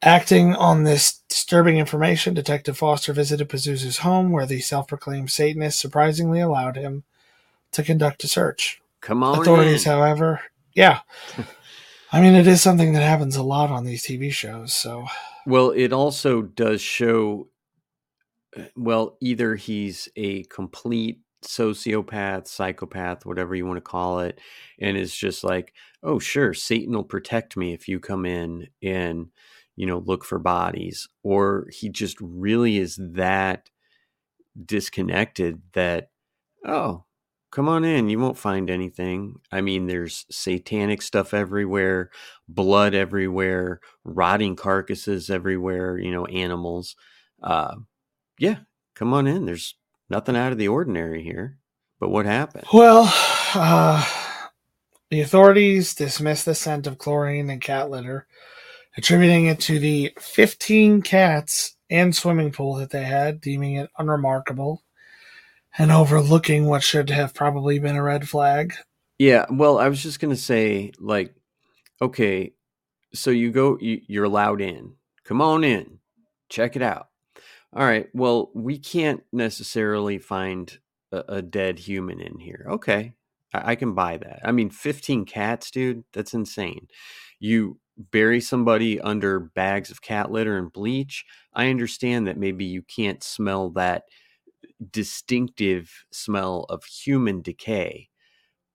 Acting on this disturbing information, Detective Foster visited Pazuzu's home, where the self proclaimed Satanist surprisingly allowed him to conduct a search. Come on. Authorities, in. however, yeah. I mean, it is something that happens a lot on these TV shows, so. Well, it also does show, uh, well, either he's a complete sociopath, psychopath, whatever you want to call it, and is just like, oh, sure, Satan will protect me if you come in and, you know, look for bodies. Or he just really is that disconnected that, oh, come on in, you won't find anything. I mean, there's satanic stuff everywhere, blood everywhere, rotting carcasses everywhere, you know, animals. Uh, yeah, come on in. There's nothing out of the ordinary here. But what happened? Well, uh, the authorities dismissed the scent of chlorine and cat litter, attributing it to the 15 cats and swimming pool that they had, deeming it unremarkable and overlooking what should have probably been a red flag. Yeah, well, I was just going to say, like, okay, so you go, you, you're allowed in. Come on in, check it out. All right. Well, we can't necessarily find a, a dead human in here. Okay. I, I, can buy that. I mean, 15 cats, dude, that's insane. You bury somebody under bags of cat litter and bleach. I understand that maybe you can't smell that distinctive smell of human decay.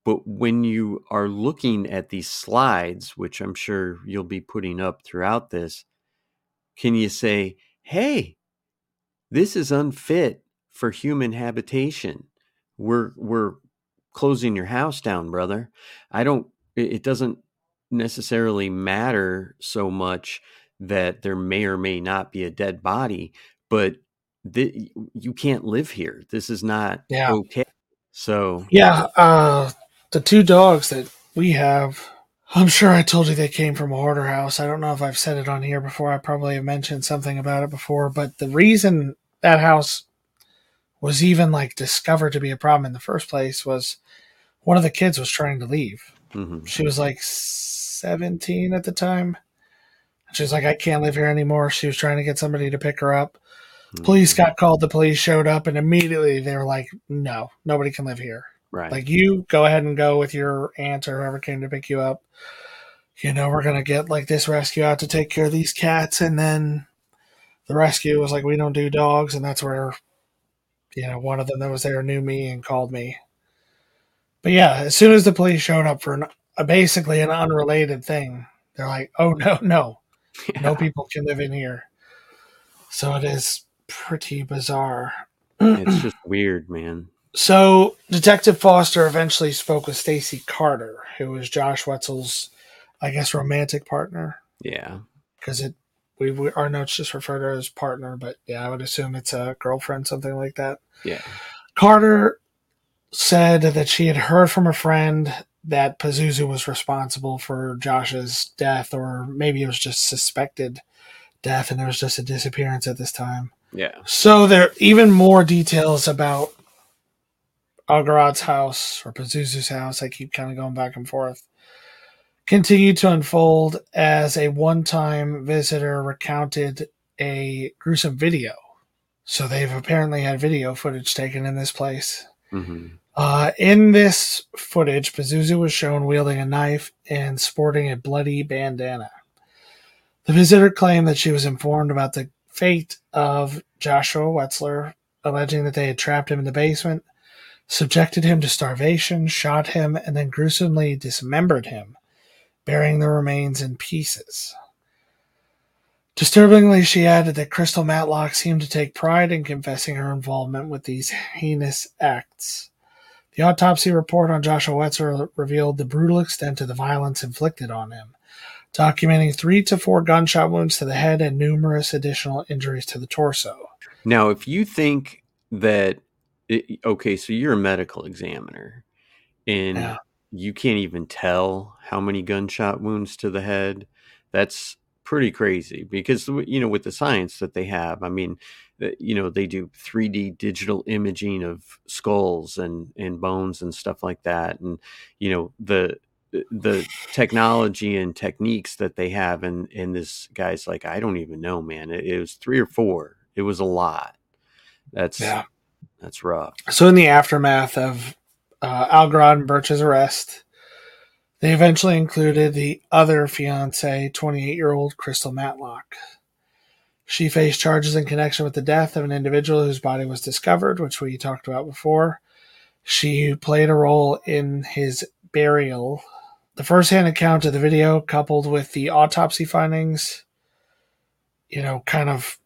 But when you are looking at these slides, which I'm sure you'll be putting up throughout this, can you say, hey, this is unfit for human habitation. We're we're closing your house down, brother. I don't it doesn't necessarily matter so much that there may or may not be a dead body, but th- you can't live here. This is not yeah. okay. So yeah, uh, the two dogs that we have, I'm sure I told you they came from a hoarder house. I don't know if I've said it on here before. I probably have mentioned something about it before, but the reason that house was even like discovered to be a problem in the first place was one of the kids was trying to leave. Mm-hmm. She was like 17 at the time. She was like, I can't live here anymore. She was trying to get somebody to pick her up. Mm-hmm. Police got called. The police showed up, and immediately they were like, No, nobody can live here. Right. Like, you go ahead and go with your aunt or whoever came to pick you up. You know, we're going to get like this rescue out to take care of these cats. And then the rescue was like, we don't do dogs, and that's where, you know, one of them that was there knew me and called me. But yeah, as soon as the police showed up for an, a, basically an unrelated thing, they're like, oh no, no, yeah. no people can live in here. So it is pretty bizarre. it's just weird, man. So Detective Foster eventually spoke with Stacy Carter, who was Josh Wetzel's, I guess, romantic partner. Yeah, because it we, we our notes just refer to her as partner, but yeah, I would assume it's a girlfriend, something like that. Yeah. Carter said that she had heard from a friend that Pazuzu was responsible for Josh's death, or maybe it was just suspected death, and there was just a disappearance at this time. Yeah. So there are even more details about Algarad's house or Pazuzu's house. I keep kind of going back and forth continued to unfold as a one time visitor recounted a gruesome video. So they've apparently had video footage taken in this place. Mm-hmm. Uh, in this footage, Pazuzu was shown wielding a knife and sporting a bloody bandana. The visitor claimed that she was informed about the fate of Joshua Wetzler, alleging that they had trapped him in the basement, subjected him to starvation, shot him, and then gruesomely dismembered him burying the remains in pieces. Disturbingly, she added that Krystal Matlock seemed to take pride in confessing her involvement with these heinous acts. The autopsy report on Joshua Wetzler revealed the brutal extent of the violence inflicted on him, documenting three to four gunshot wounds to the head and numerous additional injuries to the torso. Now, if you think that, it, okay, so you're a medical examiner, and yeah you can't even tell how many gunshot wounds to the head. That's pretty crazy because you know with the science that they have, I mean, uh, you know they do 3D digital imaging of skulls and and bones and stuff like that, and you know the the technology and techniques that they have and and this guy's like i don't even know man it, it was three or four it was a lot that's Yeah. That's rough So, in the aftermath of uh, and Burch's arrest, they eventually included the other fiance, 28 year old Krystal Matlock. She faced charges in connection with the death of an individual whose body was discovered, which we talked about before. She played a role in his burial. The first hand account of the video, coupled with the autopsy findings, you know, kind of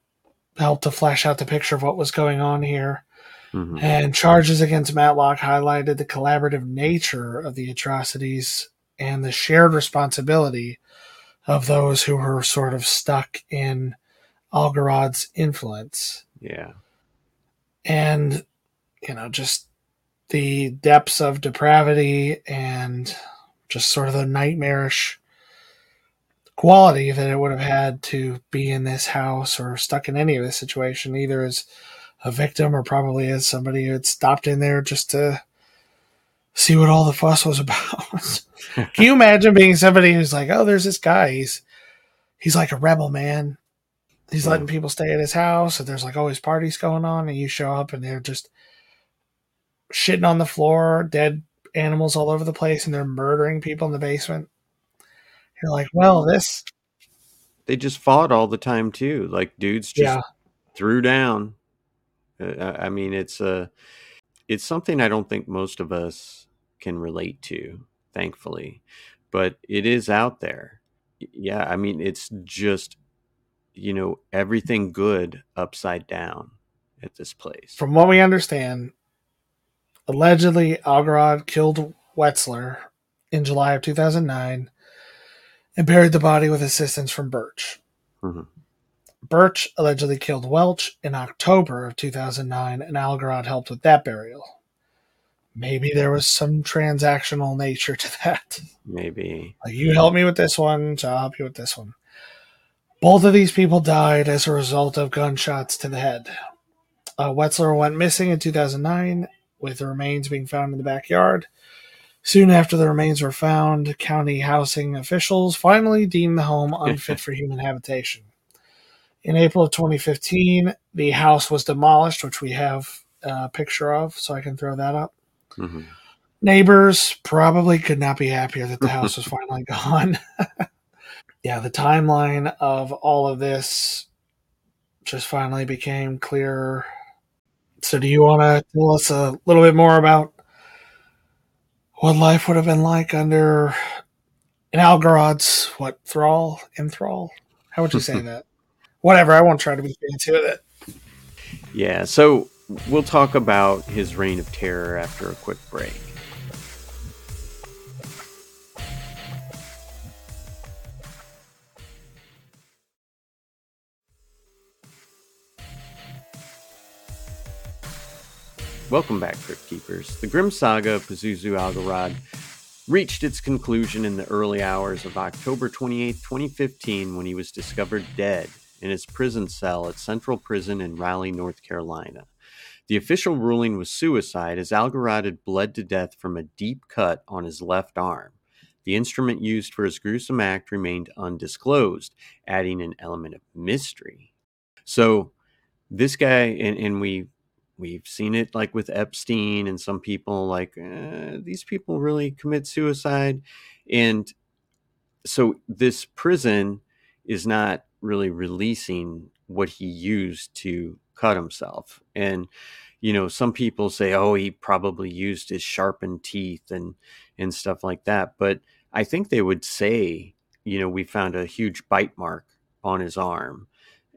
helped to flesh out the picture of what was going on here. Mhm. And charges against Matlock highlighted the collaborative nature of the atrocities and the shared responsibility of those who were sort of stuck in Algarad's influence. yeah And, you know, just the depths of depravity and just sort of the nightmarish quality that it would have had to be in this house or stuck in any of this situation, either as a victim or probably as somebody who had stopped in there just to see what all the fuss was about. Can you imagine being somebody who's like, oh, there's this guy. He's he's like a rebel, man. He's Yeah. letting people stay at his house, and there's like always parties going on, and you show up and they're just shitting on the floor, dead animals all over the place, and they're murdering people in the basement. You're like, well, this, they just fought all the time too like dudes just yeah, threw down I I mean, it's a, it's something I don't think most of us can relate to, thankfully, but it is out there. Yeah, I mean, it's just, you know, everything good upside down at this place. from what we understand, allegedly Algarad killed Wetzler in July of 2009 and buried the body with assistance from Burch. Mhm. Burch allegedly killed Welch in October of 2009, and Algarad helped with that burial. Maybe there was some transactional nature to that. Maybe. Like, you help me with this one, so I'll help you with this one. Both of these people died as a result of gunshots to the head. Uh, Wetzler went missing in 2009, with the remains being found in the backyard. Soon after the remains were found, county housing officials finally deemed the home unfit for human habitation. In April of 2015, the house was demolished, which we have a picture of, so I can throw that up. hmm Neighbors probably could not be happier that the house was finally gone. yeah, the timeline of all of this just finally became clear. So, do you want to tell us a little bit more about what life would have been like under an Algarad's what thrall, enthrall? How would you say that? Whatever. I won't try to be fancy with it. Yeah. So we'll talk about his reign of terror after a quick break. Welcome back, Crypt Keepers. The grim saga of Pazuzu Algarad reached its conclusion in the early hours of October 28, 2015, when he was discovered dead in his prison cell at Central Prison in Raleigh, North Carolina. The official ruling was suicide as Algarad had bled to death from a deep cut on his left arm. The instrument used for his gruesome act remained undisclosed, adding an element of mystery. So, this guy, and, and we we've seen it like with Epstein and some people like eh, these people really commit suicide, and so this prison is not really releasing what he used to cut himself. And you know some people say oh he probably used his sharpened teeth and and stuff like that. But i think they would say you know we found a huge bite mark on his arm.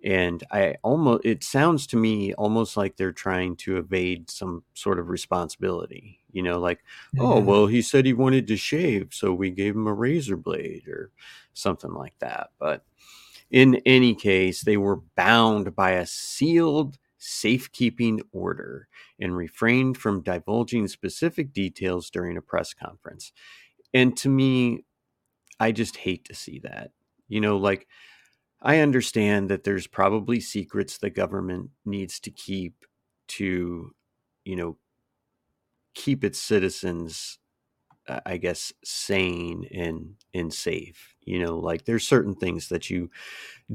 And i almost it sounds to me almost like they're trying to evade some sort of responsibility you know like oh Mhm. well he said he wanted to shave so we gave him a razor blade or something like that. But in any case they were bound by a sealed safekeeping order and refrained from divulging specific details during a press conference. And to me i just hate to see that. You know like I understand that there's probably secrets the government needs to keep to, you know, keep its citizens, Uh, I guess, sane and and safe. You know, like there's certain things that you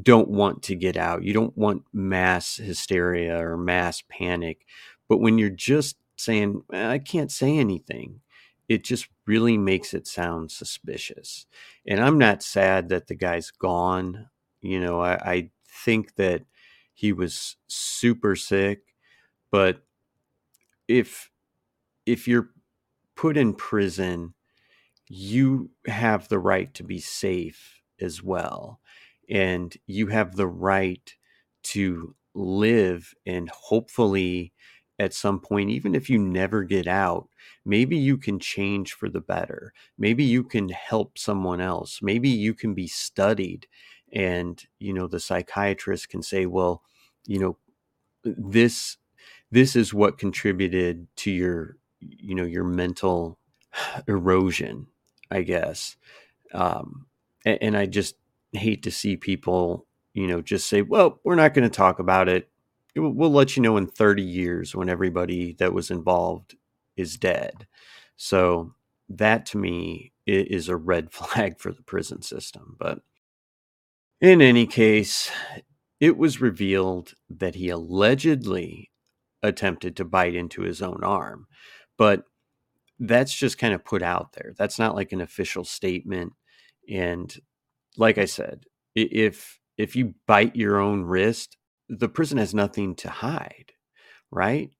don't want to get out. You don't want mass hysteria or mass panic. But when you're just saying, I can't say anything, it just really makes it sound suspicious. And I'm not sad that the guy's gone. You know, I, I think that he was super sick, but if if you're put in prison, you have the right to be safe as well. And you have the right to live and hopefully at some point, even if you never get out, maybe you can change for the better. Maybe you can help someone else. Maybe you can be studied. And, you know, the psychiatrist can say, well, you know, this this is what contributed to your you know your mental erosion i guess um, and, and, i just hate to see people you know just say well we're not going to talk about it we'll let you know in 30 years when everybody that was involved is dead so that to me is a red flag for the prison system but in any case it was revealed that he allegedly attempted to bite into his own arm. But that's just kind of put out there. That's not like an official statement. And like I said, if if you bite your own wrist, the prison has nothing to hide, right?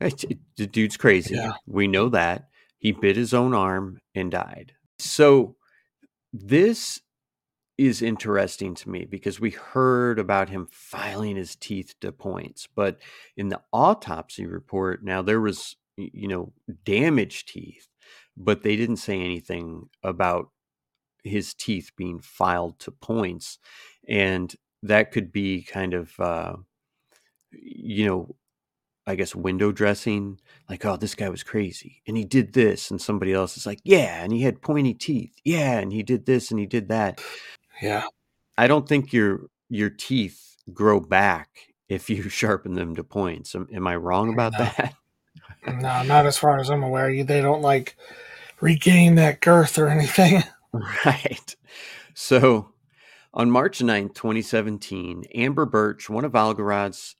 The dude's crazy. Yeah. We know that. He bit his own arm and died. So this is interesting to me because we heard about him filing his teeth to points, but in the autopsy report, now there was, you know, damaged teeth, but they didn't say anything about his teeth being filed to points. And that could be kind of, uh, you know, I guess window dressing, like, oh, this guy was crazy and he did this. And somebody else is like, yeah, and he had pointy teeth. Yeah, and he did this and he did that. Yeah. I don't think your your teeth grow back if you sharpen them to points. Am, am I wrong about that? No, not as far as I'm aware. They don't like regain that girth or anything. Right. So on March 9th, 2017, Amber Burch, one of Algarad's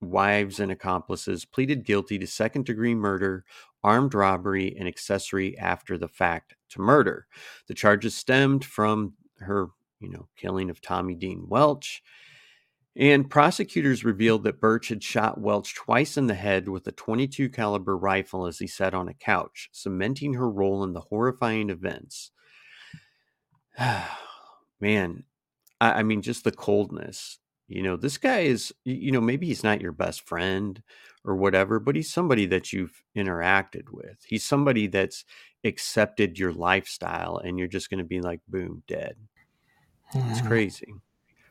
wives and accomplices, pleaded guilty to second degree murder, armed robbery, and accessory after the fact to murder. The charges stemmed from her you know, killing of Tommy Dean Welch. And prosecutors revealed that Burch had shot Welch twice in the head with a 22 caliber rifle as he sat on a couch, cementing her role in the horrifying events. Man, I, I mean, just the coldness. You know, this guy is, you know, maybe he's not your best friend or whatever, but he's somebody that you've interacted with. He's somebody that's accepted your lifestyle, and you're just going to be like, boom, dead. It's hmm. crazy.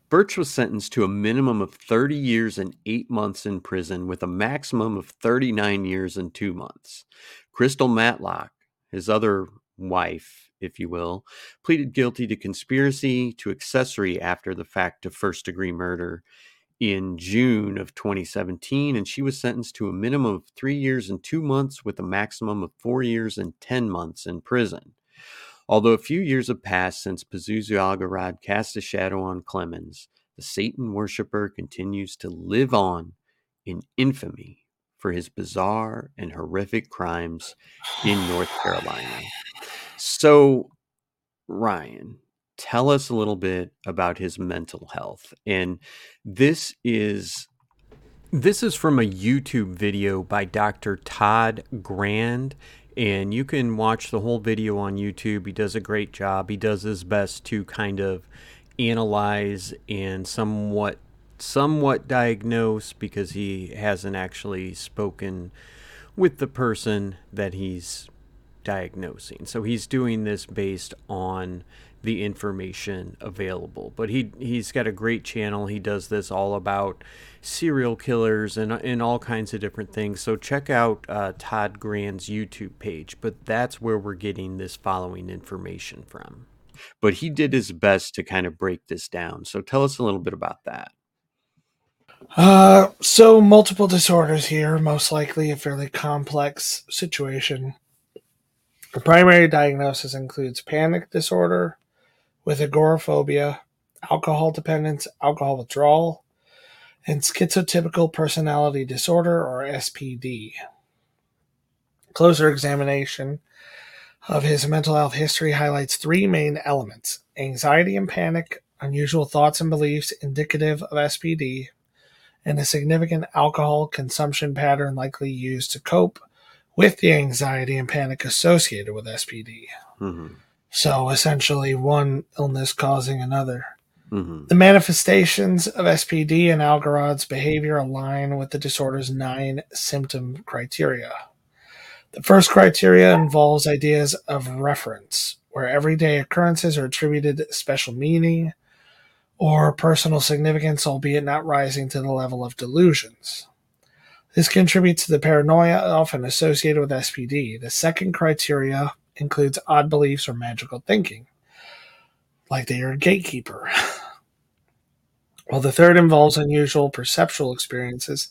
Burch was sentenced to a minimum of 30 years and eight months in prison with a maximum of 39 years and two months. Krystal Matlock, his other wife, if you will, pleaded guilty to conspiracy to accessory after the fact of first degree murder in June of 2017, and she was sentenced to a minimum of three years and two months with a maximum of four years and 10 months in prison. Although a few years have passed since Pazuzu Algarad cast a shadow on Clemmons, the Satan worshiper continues to live on in infamy for his bizarre and horrific crimes in North Carolina. So, Ryan, tell us a little bit about his mental health. And this is this is from a YouTube video by Dr. Todd Grande and you can watch the whole video on YouTube. He does a great job. He does his best to kind of analyze and somewhat somewhat diagnose because he hasn't actually spoken with the person that he's diagnosing. So he's doing this based on the information available. But he he's got a great channel. He does this all about serial killers and and all kinds of different things. So check out uh, Todd Grande's YouTube page. But that's where we're getting this following information from. but he did his best to kind of break this down. So tell us a little bit about that. Uh, so multiple disorders here, most likely a fairly complex situation. The primary diagnosis includes panic disorder with agoraphobia, alcohol dependence, alcohol withdrawal, and schizotypal personality disorder or SPD. Closer examination of his mental health history highlights three main elements anxiety and panic, unusual thoughts and beliefs indicative of SPD, and a significant alcohol consumption pattern likely used to cope with the anxiety and panic associated with SPD. Mm-hmm. So essentially, one illness causing another. Mm-hmm. The manifestations of SPD and Algarad's behavior align with the disorder's nine symptom criteria. The first criteria involves ideas of reference, where everyday occurrences are attributed special meaning or personal significance, albeit not rising to the level of delusions. This contributes to the paranoia often associated with SPD. The second criteria includes odd beliefs or magical thinking, like they are a gatekeeper. While the third involves unusual perceptual experiences,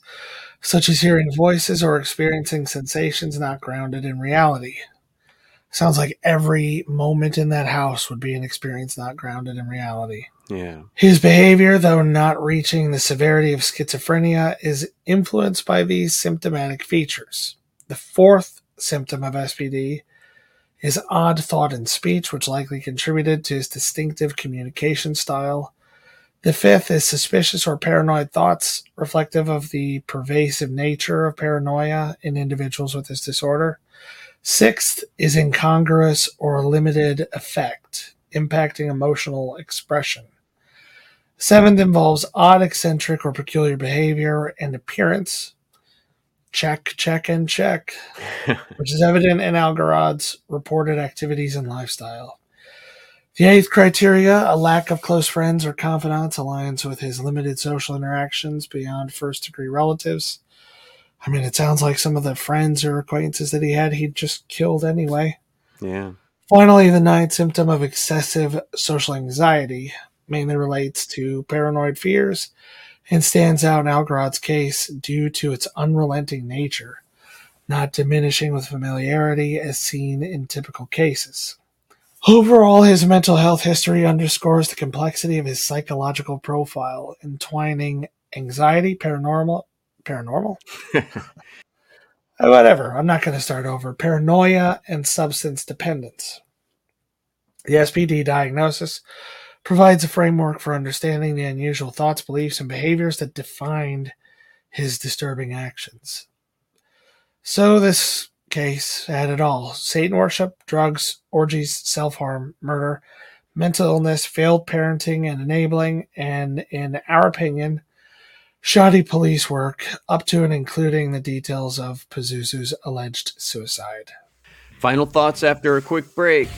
such as hearing voices or experiencing sensations not grounded in reality. Sounds like every moment in that house would be an experience not grounded in reality. Yeah. His behavior, though not reaching the severity of schizophrenia, is influenced by these symptomatic features. The fourth symptom of SPD is odd thought and speech, which likely contributed to his distinctive communication style. The fifth is suspicious or paranoid thoughts, reflective of the pervasive nature of paranoia in individuals with this disorder. Sixth is incongruous or limited affect, impacting emotional expression. Seventh involves odd, eccentric, or peculiar behavior and appearance. Check, check, and check, which is evident in Algarad's reported activities and lifestyle. The eighth criteria, a lack of close friends or confidants, aligns with his limited social interactions beyond first degree relatives. I mean, it sounds like some of the friends or acquaintances that he had, he'd just killed anyway. Yeah. Finally, the ninth symptom of excessive social anxiety mainly relates to paranoid fears and stands out in Algarad's case due to its unrelenting nature, not diminishing with familiarity as seen in typical cases. Overall, his mental health history underscores the complexity of his psychological profile, entwining anxiety, paranormal, paranormal, uh, whatever. I'm not going to start over. Paranoia and substance dependence. The SPD diagnosis provides a framework for understanding the unusual thoughts, beliefs, and behaviors that defined his disturbing actions. So this case had it all Satan worship, drugs, orgies, self harm, murder, mental illness, failed parenting and enabling, and in our opinion, shoddy police work, up to and including the details of Pazuzu's alleged suicide. Final thoughts after a quick break.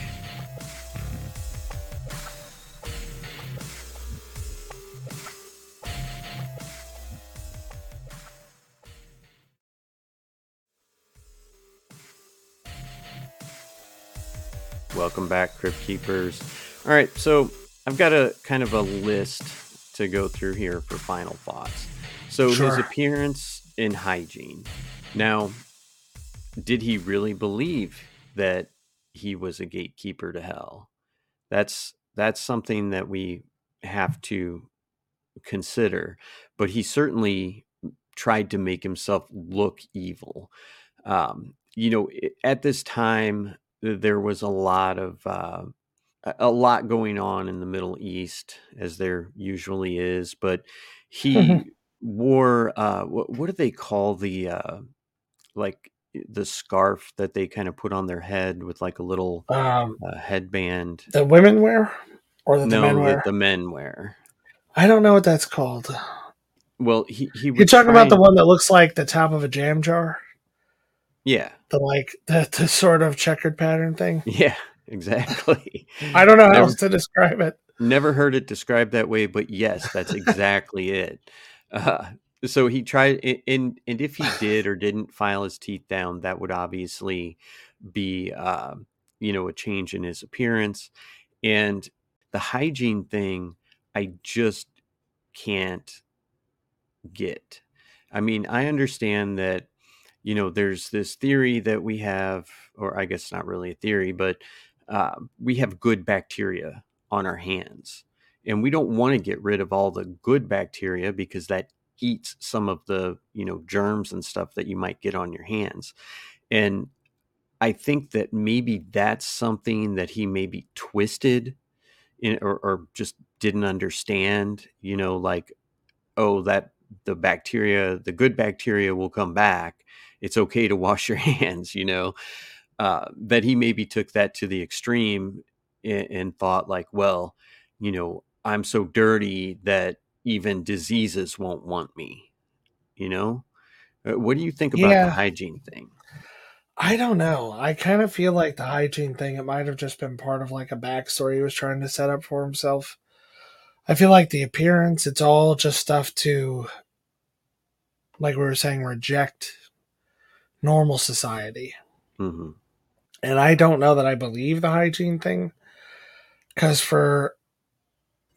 Welcome back, Crypt Keepers. All right, so I've got a kind of a list to go through here for final thoughts. So sure. his appearance in hygiene. Now, did he really believe that he was a gatekeeper to hell? That's that's something that we have to consider. But he certainly tried to make himself look evil. Um, you know, at this time, there was a lot of uh, a lot going on in the Middle East, as there usually is. But he wore uh, what, what do they call the uh, like the scarf that they kind of put on their head with like a little um, uh, headband. The women wear, or the, no, men wear? The, the men wear. I don't know what that's called. Well, he he. You're talking about the one that looks like the top of a jam jar. Yeah. The like the, the sort of checkered pattern thing. Yeah, exactly. I don't know how never, else to describe it. Never heard it described that way, but yes, that's exactly it. Uh, so he tried, and and if he did or didn't file his teeth down, that would obviously be, uh, you know, a change in his appearance. And the hygiene thing, I just can't get. I mean, I understand that, you know, there's this theory that we have, or I guess not really a theory, but uh, we have good bacteria on our hands. And we don't want to get rid of all the good bacteria because that eats some of the, you know, germs and stuff that you might get on your hands. And I think that maybe that's something that he maybe twisted in, or, or just didn't understand, you know, like, oh, that the bacteria, the good bacteria will come back. It's okay to wash your hands, you know. Uh, that he maybe took that to the extreme and, and, thought, like, well, you know, I'm so dirty that even diseases won't want me, you know. Uh, what do you think about yeah. the hygiene thing? I don't know. I kind of feel like the hygiene thing, it might have just been part of like a backstory he was trying to set up for himself. I feel like the appearance, it's all just stuff to, like we were saying, reject normal society. Mm-hmm. And I don't know that I believe the hygiene thing. Because for.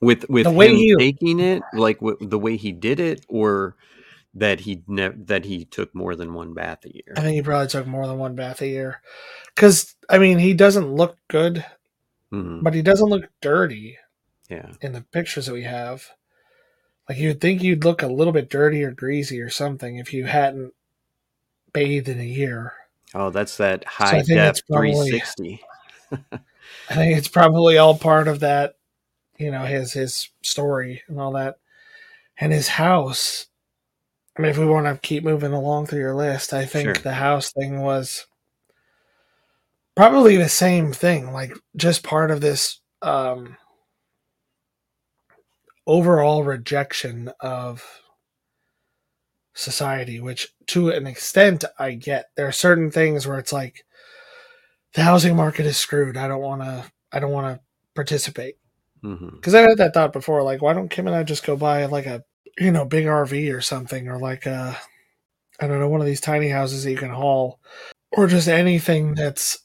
With, with the way him you, taking it, like w- the way he did it, or that he ne- that he took more than one bath a year. I think he probably took more than one bath a year, because I mean he doesn't look good, mm-hmm. but he doesn't look dirty. Yeah, in the pictures that we have, like you'd think you'd look a little bit dirty or greasy or something if you hadn't bathed in a year. Oh, that's that high so depth probably, 360. I think it's probably all part of that, you know, his his story and all that, and his house I mean, if we want to keep moving along through your list, I think sure. the house thing was probably the same thing, like just part of this um, overall rejection of society, which to an extent I get. There are certain things where it's like the housing market is screwed. I don't want to. I don't want to participate because mm-hmm. I've had that thought before. Like, why don't Kim and I just go buy like a you know, big RV or something, or like a, I don't know, one of these tiny houses that you can haul, or just anything that's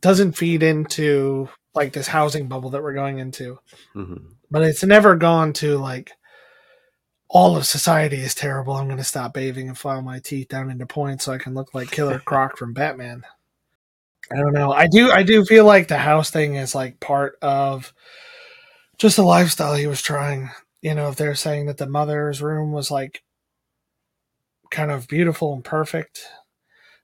doesn't feed into like this housing bubble that we're going into. Mm-hmm. But it's never gone to like all of society is terrible. I'm going to stop bathing and file my teeth down into points so I can look like Killer Croc from Batman. I don't know. I do. I do feel like the house thing is like part of just the lifestyle he was trying you know, if they're saying that the mother's room was like kind of beautiful and perfect,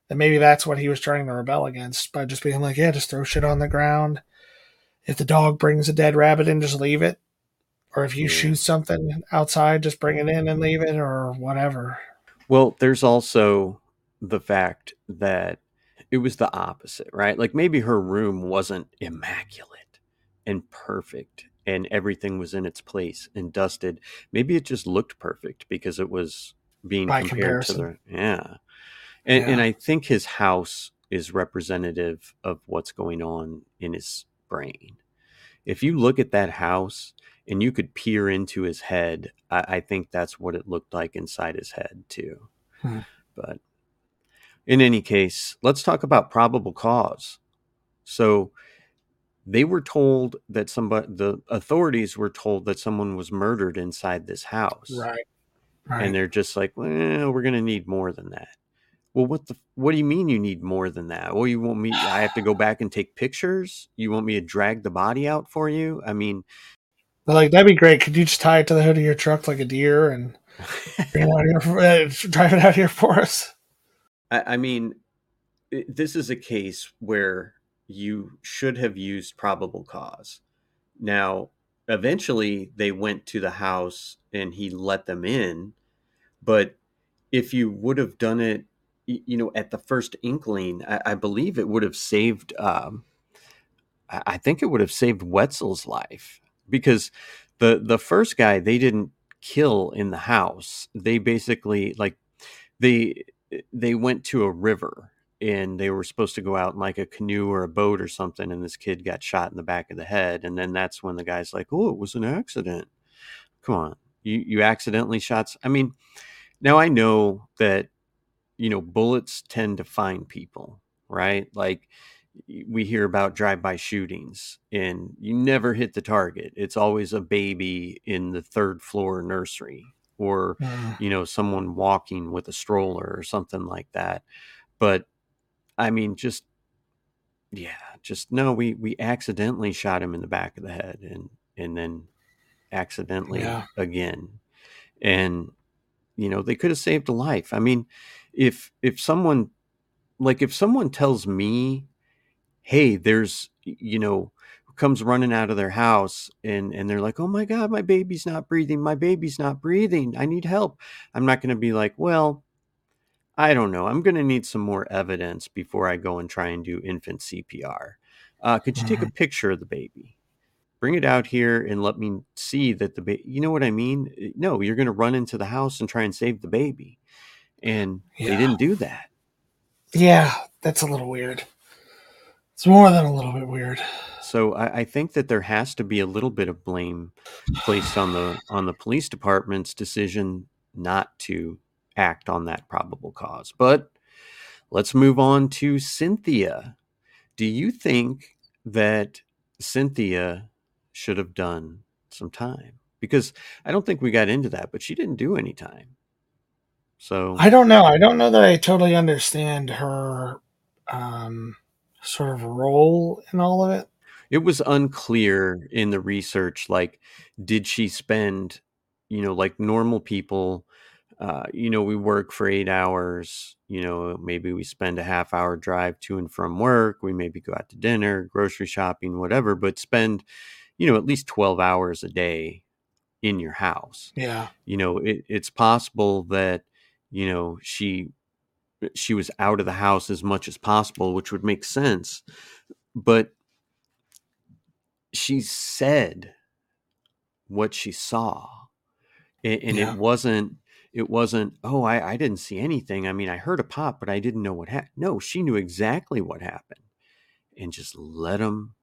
then maybe that's what he was trying to rebel against by just being like, yeah, just throw shit on the ground. If the dog brings a dead rabbit in, just leave it. Or if you yeah. shoot something outside, just bring it in and leave it or whatever. Well, there's also the fact that it was the opposite, right? Like maybe her room wasn't immaculate and perfect and everything was in its place and dusted. Maybe it just looked perfect because it was being By compared comparison. to the yeah. And yeah. and I think his house is representative of what's going on in his brain. If you look at that house and you could peer into his head, I, I think that's what it looked like inside his head too. Hmm. But in any case, let's talk about probable cause. So they were told that somebody the authorities were told that someone was murdered inside this house right, right. and they're just like well we're going to need more than that well what the what do you mean you need more than that well you want me i have to go back and take pictures you want me to drag the body out for you i mean like that'd be great could you just tie it to the hood of your truck like a deer and uh, drive it out here for us I, I mean this is a case where you should have used probable cause. Now, eventually they went to the house and he let them in, but if you would have done it, you know, at the first inkling, I, I believe it would have saved. Um, I think it would have saved Wetzler's life because the the first guy they didn't kill in the house. They basically like they they went to a river and they were supposed to go out in like a canoe or a boat or something and this kid got shot in the back of the head and then that's when the guy's like oh it was an accident. Come on. You you accidentally shot i mean now i know that you know bullets tend to find people right? Like we hear about drive-by shootings and you never hit the target it's always a baby in the third floor nursery or Mm. you know someone walking with a stroller or something like that but i mean just yeah just no we we accidentally shot him in the back of the head and and then accidentally Yeah. again and you know they could have saved a life i mean if if someone like if someone tells me hey there's you know comes running out of their house and and they're like oh my god my baby's not breathing my baby's not breathing i need help. I'm not going to be like well i don't know i'm going to need some more evidence before i go and try and do infant cpr uh, could you take a picture of the baby? Bring it out here and let me see that the baby you know what i mean? No you're going to run into the house and try and save the baby. And they didn't do that. Yeah, that's a little weird. It's more than a little bit weird. So I, I think that there has to be a little bit of blame placed on the on the police department's decision not to act on that probable cause. But let's move on to Cynthia. Do you think that Cynthia should have done some time? Because I don't think we got into that, but she didn't do any time. So I don't know. I don't know that I totally understand her um, sort of role in all of it. it was unclear in the research like did she spend you know like normal people uh, you know we work for eight hours you know maybe we spend a half hour drive to and from work we maybe go out to dinner grocery shopping whatever but spend you know at least 12 hours a day in your house Yeah. you know it, it's possible that you know she she was out of the house as much as possible which would make sense. But she said what she saw. And, and Yeah. it wasn't it wasn't oh I, I didn't see anything. I mean i heard a pop but i didn't know what happened no she knew exactly what happened and just let them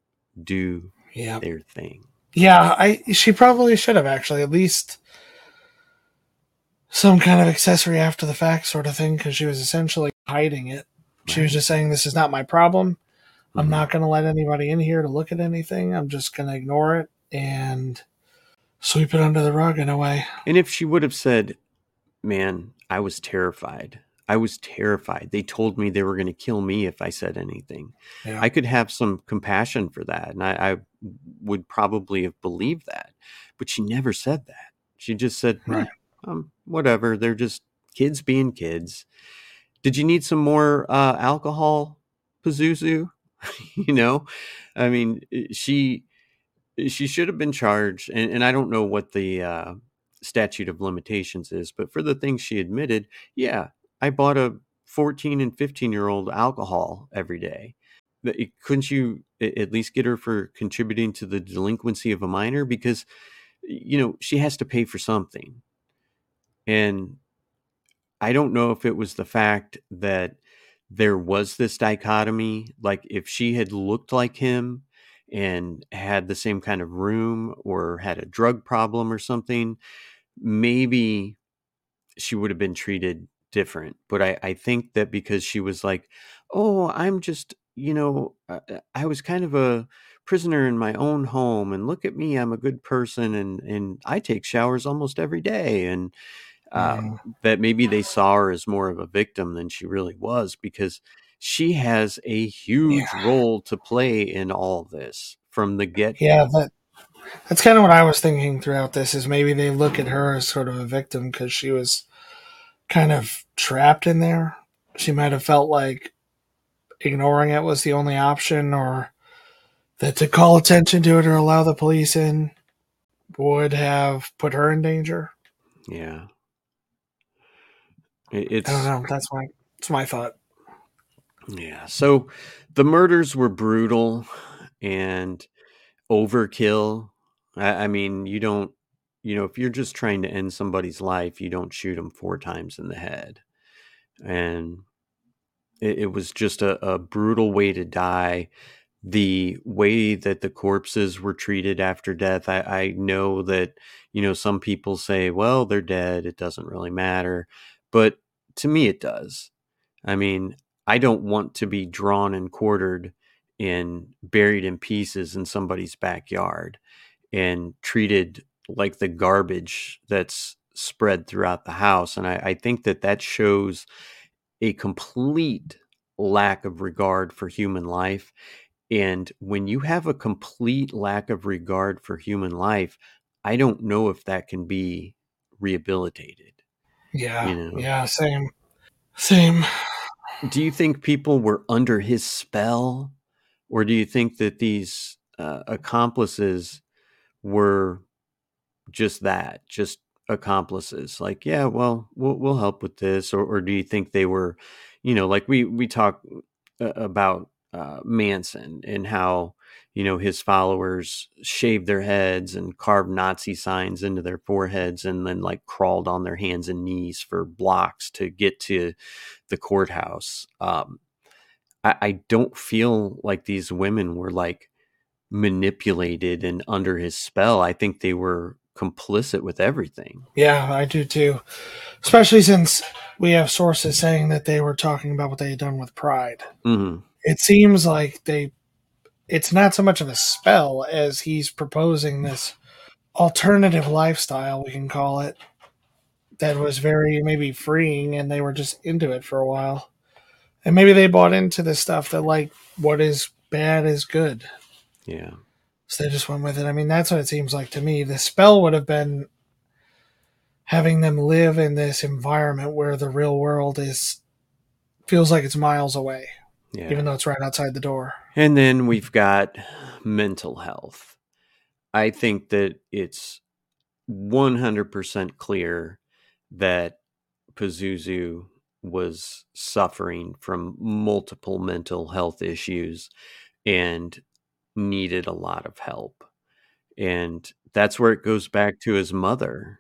do Yeah. their thing. Yeah, I she probably should have actually. At least some kind of accessory after the fact sort of thing because she was essentially hiding it. She was just saying, "This is not my problem. I'm Mhm. not going to let anybody in here to look at anything. I'm just going to ignore it and sweep it under the rug in a way." And if she would have said, Man, I was terrified. I was terrified. They told me they were going to kill me if I said anything. Yeah. I could have some compassion for that. And I, I would probably have believed that. But she never said that. She just said, "Eh, Right. Um, whatever. They're just kids being kids. Did you need some more uh, alcohol, Pazuzu? you know, I mean, she she should have been charged, and, and I don't know what the uh, statute of limitations is, but for the things she admitted, yeah, I bought a 14 and 15 year old alcohol every day. Couldn't you at least get her for contributing to the delinquency of a minor? Because, you know, she has to pay for something. And I don't know if it was the fact that there was this dichotomy. Like if she had looked like him and had the same kind of room or had a drug problem or something, maybe she would have been treated different. But I, I think that because she was like, oh, I'm just, you know, I, I was kind of a prisoner in my own home and look at me, I'm a good person and, and I take showers almost every day. And uh, that maybe they saw her as more of a victim than she really was because she has a huge role to play in all this from the get Yeah, that that's kind of what I was thinking throughout this is maybe they look at her as sort of a victim because she was kind of trapped in there. She might have felt like ignoring it was the only option or that to call attention to it or allow the police in would have put her in danger. yeah it's I don't know. That's my that's my thought. Yeah. So the murders were brutal and overkill. I, I mean, you don't, you know, if you're just trying to end somebody's life, you don't shoot them four times in the head. And it, it was just a, a brutal way to die. The way that the corpses were treated after death, I, I know that, you know, some people say, well, they're dead. It doesn't really matter. But to me, it does. I mean, I don't want to be drawn and quartered and buried in pieces in somebody's backyard and treated like the garbage that's spread throughout the house. And I, I think that that shows a complete lack of regard for human life. And when you have a complete lack of regard for human life, I don't know if that can be rehabilitated. Yeah. You know? Yeah. Same. Same. Do you think people were under his spell? Or do you think that these uh, accomplices were just that, just accomplices? Like, yeah, well, we'll, we'll help with this. Or, or do you think they were, you know, like we, we talk uh, about uh, Manson and how, you know, his followers shaved their heads and carved Nazi signs into their foreheads and then like crawled on their hands and knees for blocks to get to the courthouse. Um, I, I don't feel like these women were like manipulated and under his spell. I think they were complicit with everything. Yeah, I do too. Especially since we have sources saying that they were talking about what they had done with Pride. Mm-hmm. It seems like they it's not so much of a spell as he's proposing this alternative lifestyle, we can call it, that was very maybe freeing and they were just into it for a while. And maybe they bought into the stuff that like what is bad is good. Yeah. So they just went with it. I mean, that's what it seems like to me. The spell would have been having them live in this environment where the real world is feels like it's miles away. Yeah. Even though it's right outside the door. And then we've got mental health. I think that it's 100% clear that Pazuzu was suffering from multiple mental health issues and needed a lot of help. And that's where it goes back to his mother.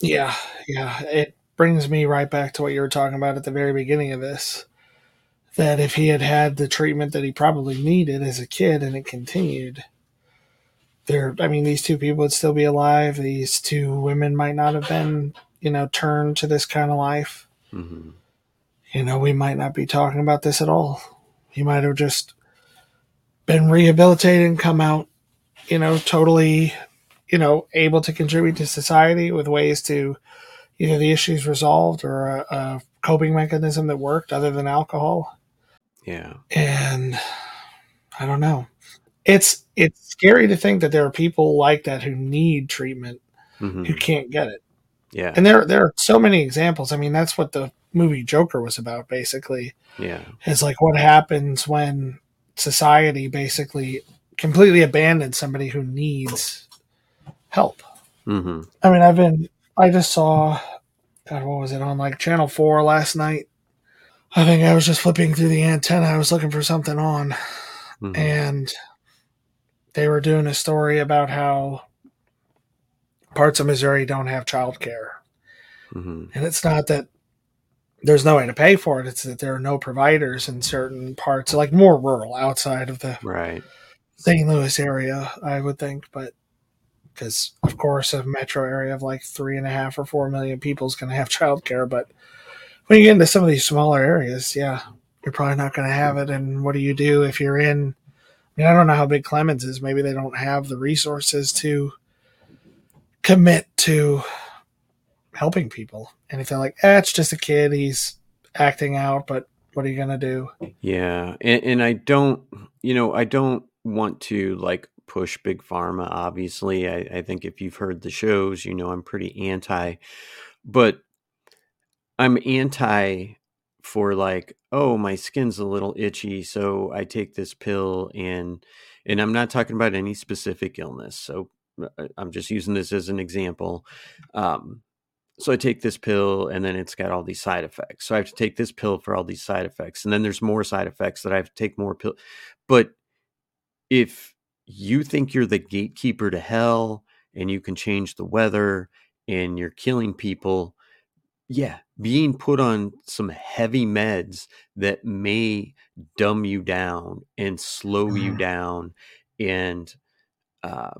Yeah, yeah. It brings me right back to what you were talking about at the very beginning of this that if he had had the treatment that he probably needed as a kid and it continued, there, I mean, these two people would still be alive. These two women might not have been, you know, turned to this kind of life. Mm-hmm. You know, we might not be talking about this at all. He might have just been rehabilitated and come out, you know, totally, you know, able to contribute to society with ways to either the issues resolved or a, a coping mechanism that worked other than alcohol. Yeah. And I don't know. It's it's scary to think that there are people like that who need treatment mm-hmm. who can't get it. Yeah. And there there are so many examples. I mean, that's what the movie Joker was about basically. Yeah. It's like what happens when society basically completely abandons somebody who needs help. Mm-hmm. I mean, I've been I just saw God, what was it on like channel 4 last night I think I was just flipping through the antenna. I was looking for something on, mm-hmm. and they were doing a story about how parts of Missouri don't have childcare. Mm-hmm. And it's not that there's no way to pay for it, it's that there are no providers in certain parts, like more rural outside of the right. St. Louis area, I would think. But because, of course, a metro area of like three and a half or four million people is going to have childcare, but when you get into some of these smaller areas, yeah, you're probably not going to have it. And what do you do if you're in? I mean, I don't know how big Clemmons is. Maybe they don't have the resources to commit to helping people. And if they're like, eh, it's just a kid, he's acting out, but what are you going to do? Yeah. And, and I don't, you know, I don't want to like push big pharma. Obviously, I, I think if you've heard the shows, you know, I'm pretty anti, but I'm anti for like, oh, my skin's a little itchy, so I take this pill and and I'm not talking about any specific illness. So uh, I'm just using this as an example. Um, so I take this pill and then it's got all these side effects. So I have to take this pill for all these side effects. And then there's more side effects that I have to take more pill. But if you think you're the gatekeeper to hell and you can change the weather and you're killing people, yeah, being put on some heavy meds that may dumb you down and slow mm-hmm. you down and uh,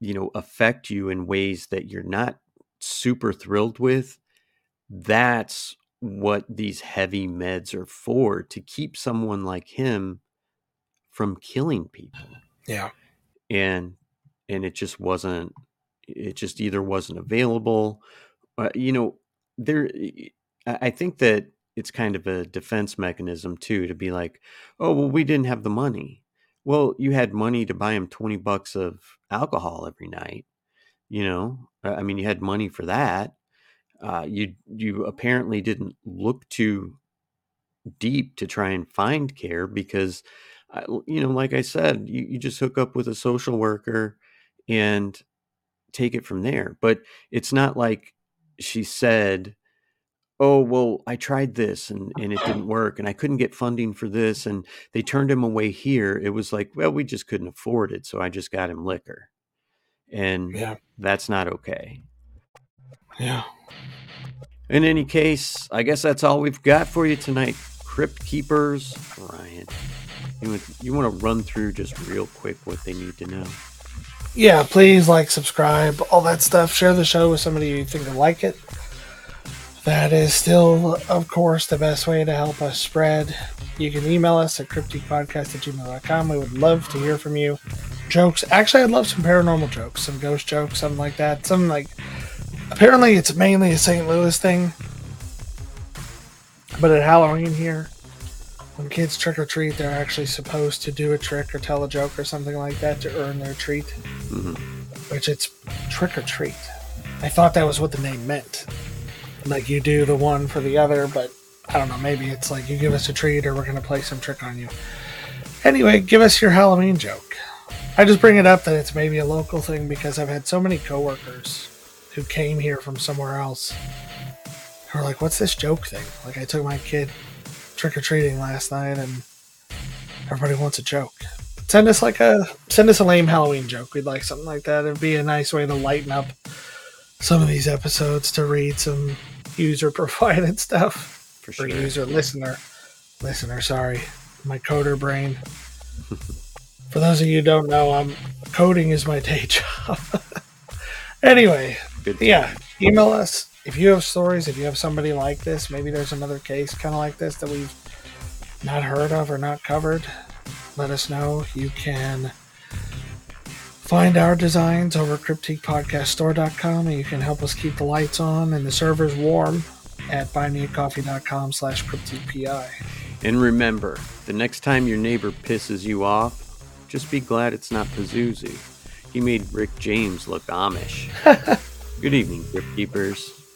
you know affect you in ways that you're not super thrilled with that's what these heavy meds are for to keep someone like him from killing people. Yeah. And and it just wasn't it just either wasn't available. Uh, you know, there I think that it's kind of a defense mechanism too to be like, "Oh, well we didn't have the money." Well, you had money to buy him 20 bucks of alcohol every night. You know, I mean, you had money for that. Uh, you you apparently didn't look too deep to try and find care because, uh, you know, like I said, you, you just hook up with a social worker and take it from there. But it's not like she said, oh well i tried this and, and it didn't work and i couldn't get funding for this and they turned him away here. It was like well we just couldn't afford it so i just got him liquor. And Yeah. that's not okay. Yeah. in any case i guess that's all we've got for you tonight crypt keepers. Ryan you want, you want to run through just real quick what they need to know Yeah, please like, subscribe, all that stuff. Share the show with somebody you think will like it. That is still, of course, the best way to help us spread. You can email us at cryptiquepodcast at gmail.com. We would love to hear from you. Jokes. Actually, I'd love some paranormal jokes, some ghost jokes, something like that. Something like. Apparently, it's mainly a St. Louis thing. But at Halloween here, when kids trick or treat, they're actually supposed to do a trick or tell a joke or something like that to earn their treat. Mhm. Which it's trick or treat. I thought that was what the name meant. Like you do the one for the other, but I don't know. Maybe it's like you give us a treat or we're going to play some trick on you. Anyway, give us your Halloween joke. I just bring it up that it's maybe a local thing because I've had so many coworkers who came here from somewhere else who are like, "What's this joke thing?" Like I took my kid trick or treating last night, and everybody wants a joke. Send us like a send us a lame Halloween joke. We'd like something like that. It'd be a nice way to lighten up some of these episodes to read some user provided stuff for or sure user listener listener. Sorry, my coder brain. For those of you who don't know, I'm coding is my day job. anyway, yeah, email us if you have stories. If you have somebody like this, maybe there's another case kind of like this that we've not heard of or not covered. Let us know. You can find our designs over at cryptiquepodcaststore.com and you can help us keep the lights on and the servers warm at buymeacoffee.com slash cryptiquepi. And remember, the next time your neighbor pisses you off, just be glad it's not Pazuzu. He made Rick James look Amish. Good evening, Crypt Keepers.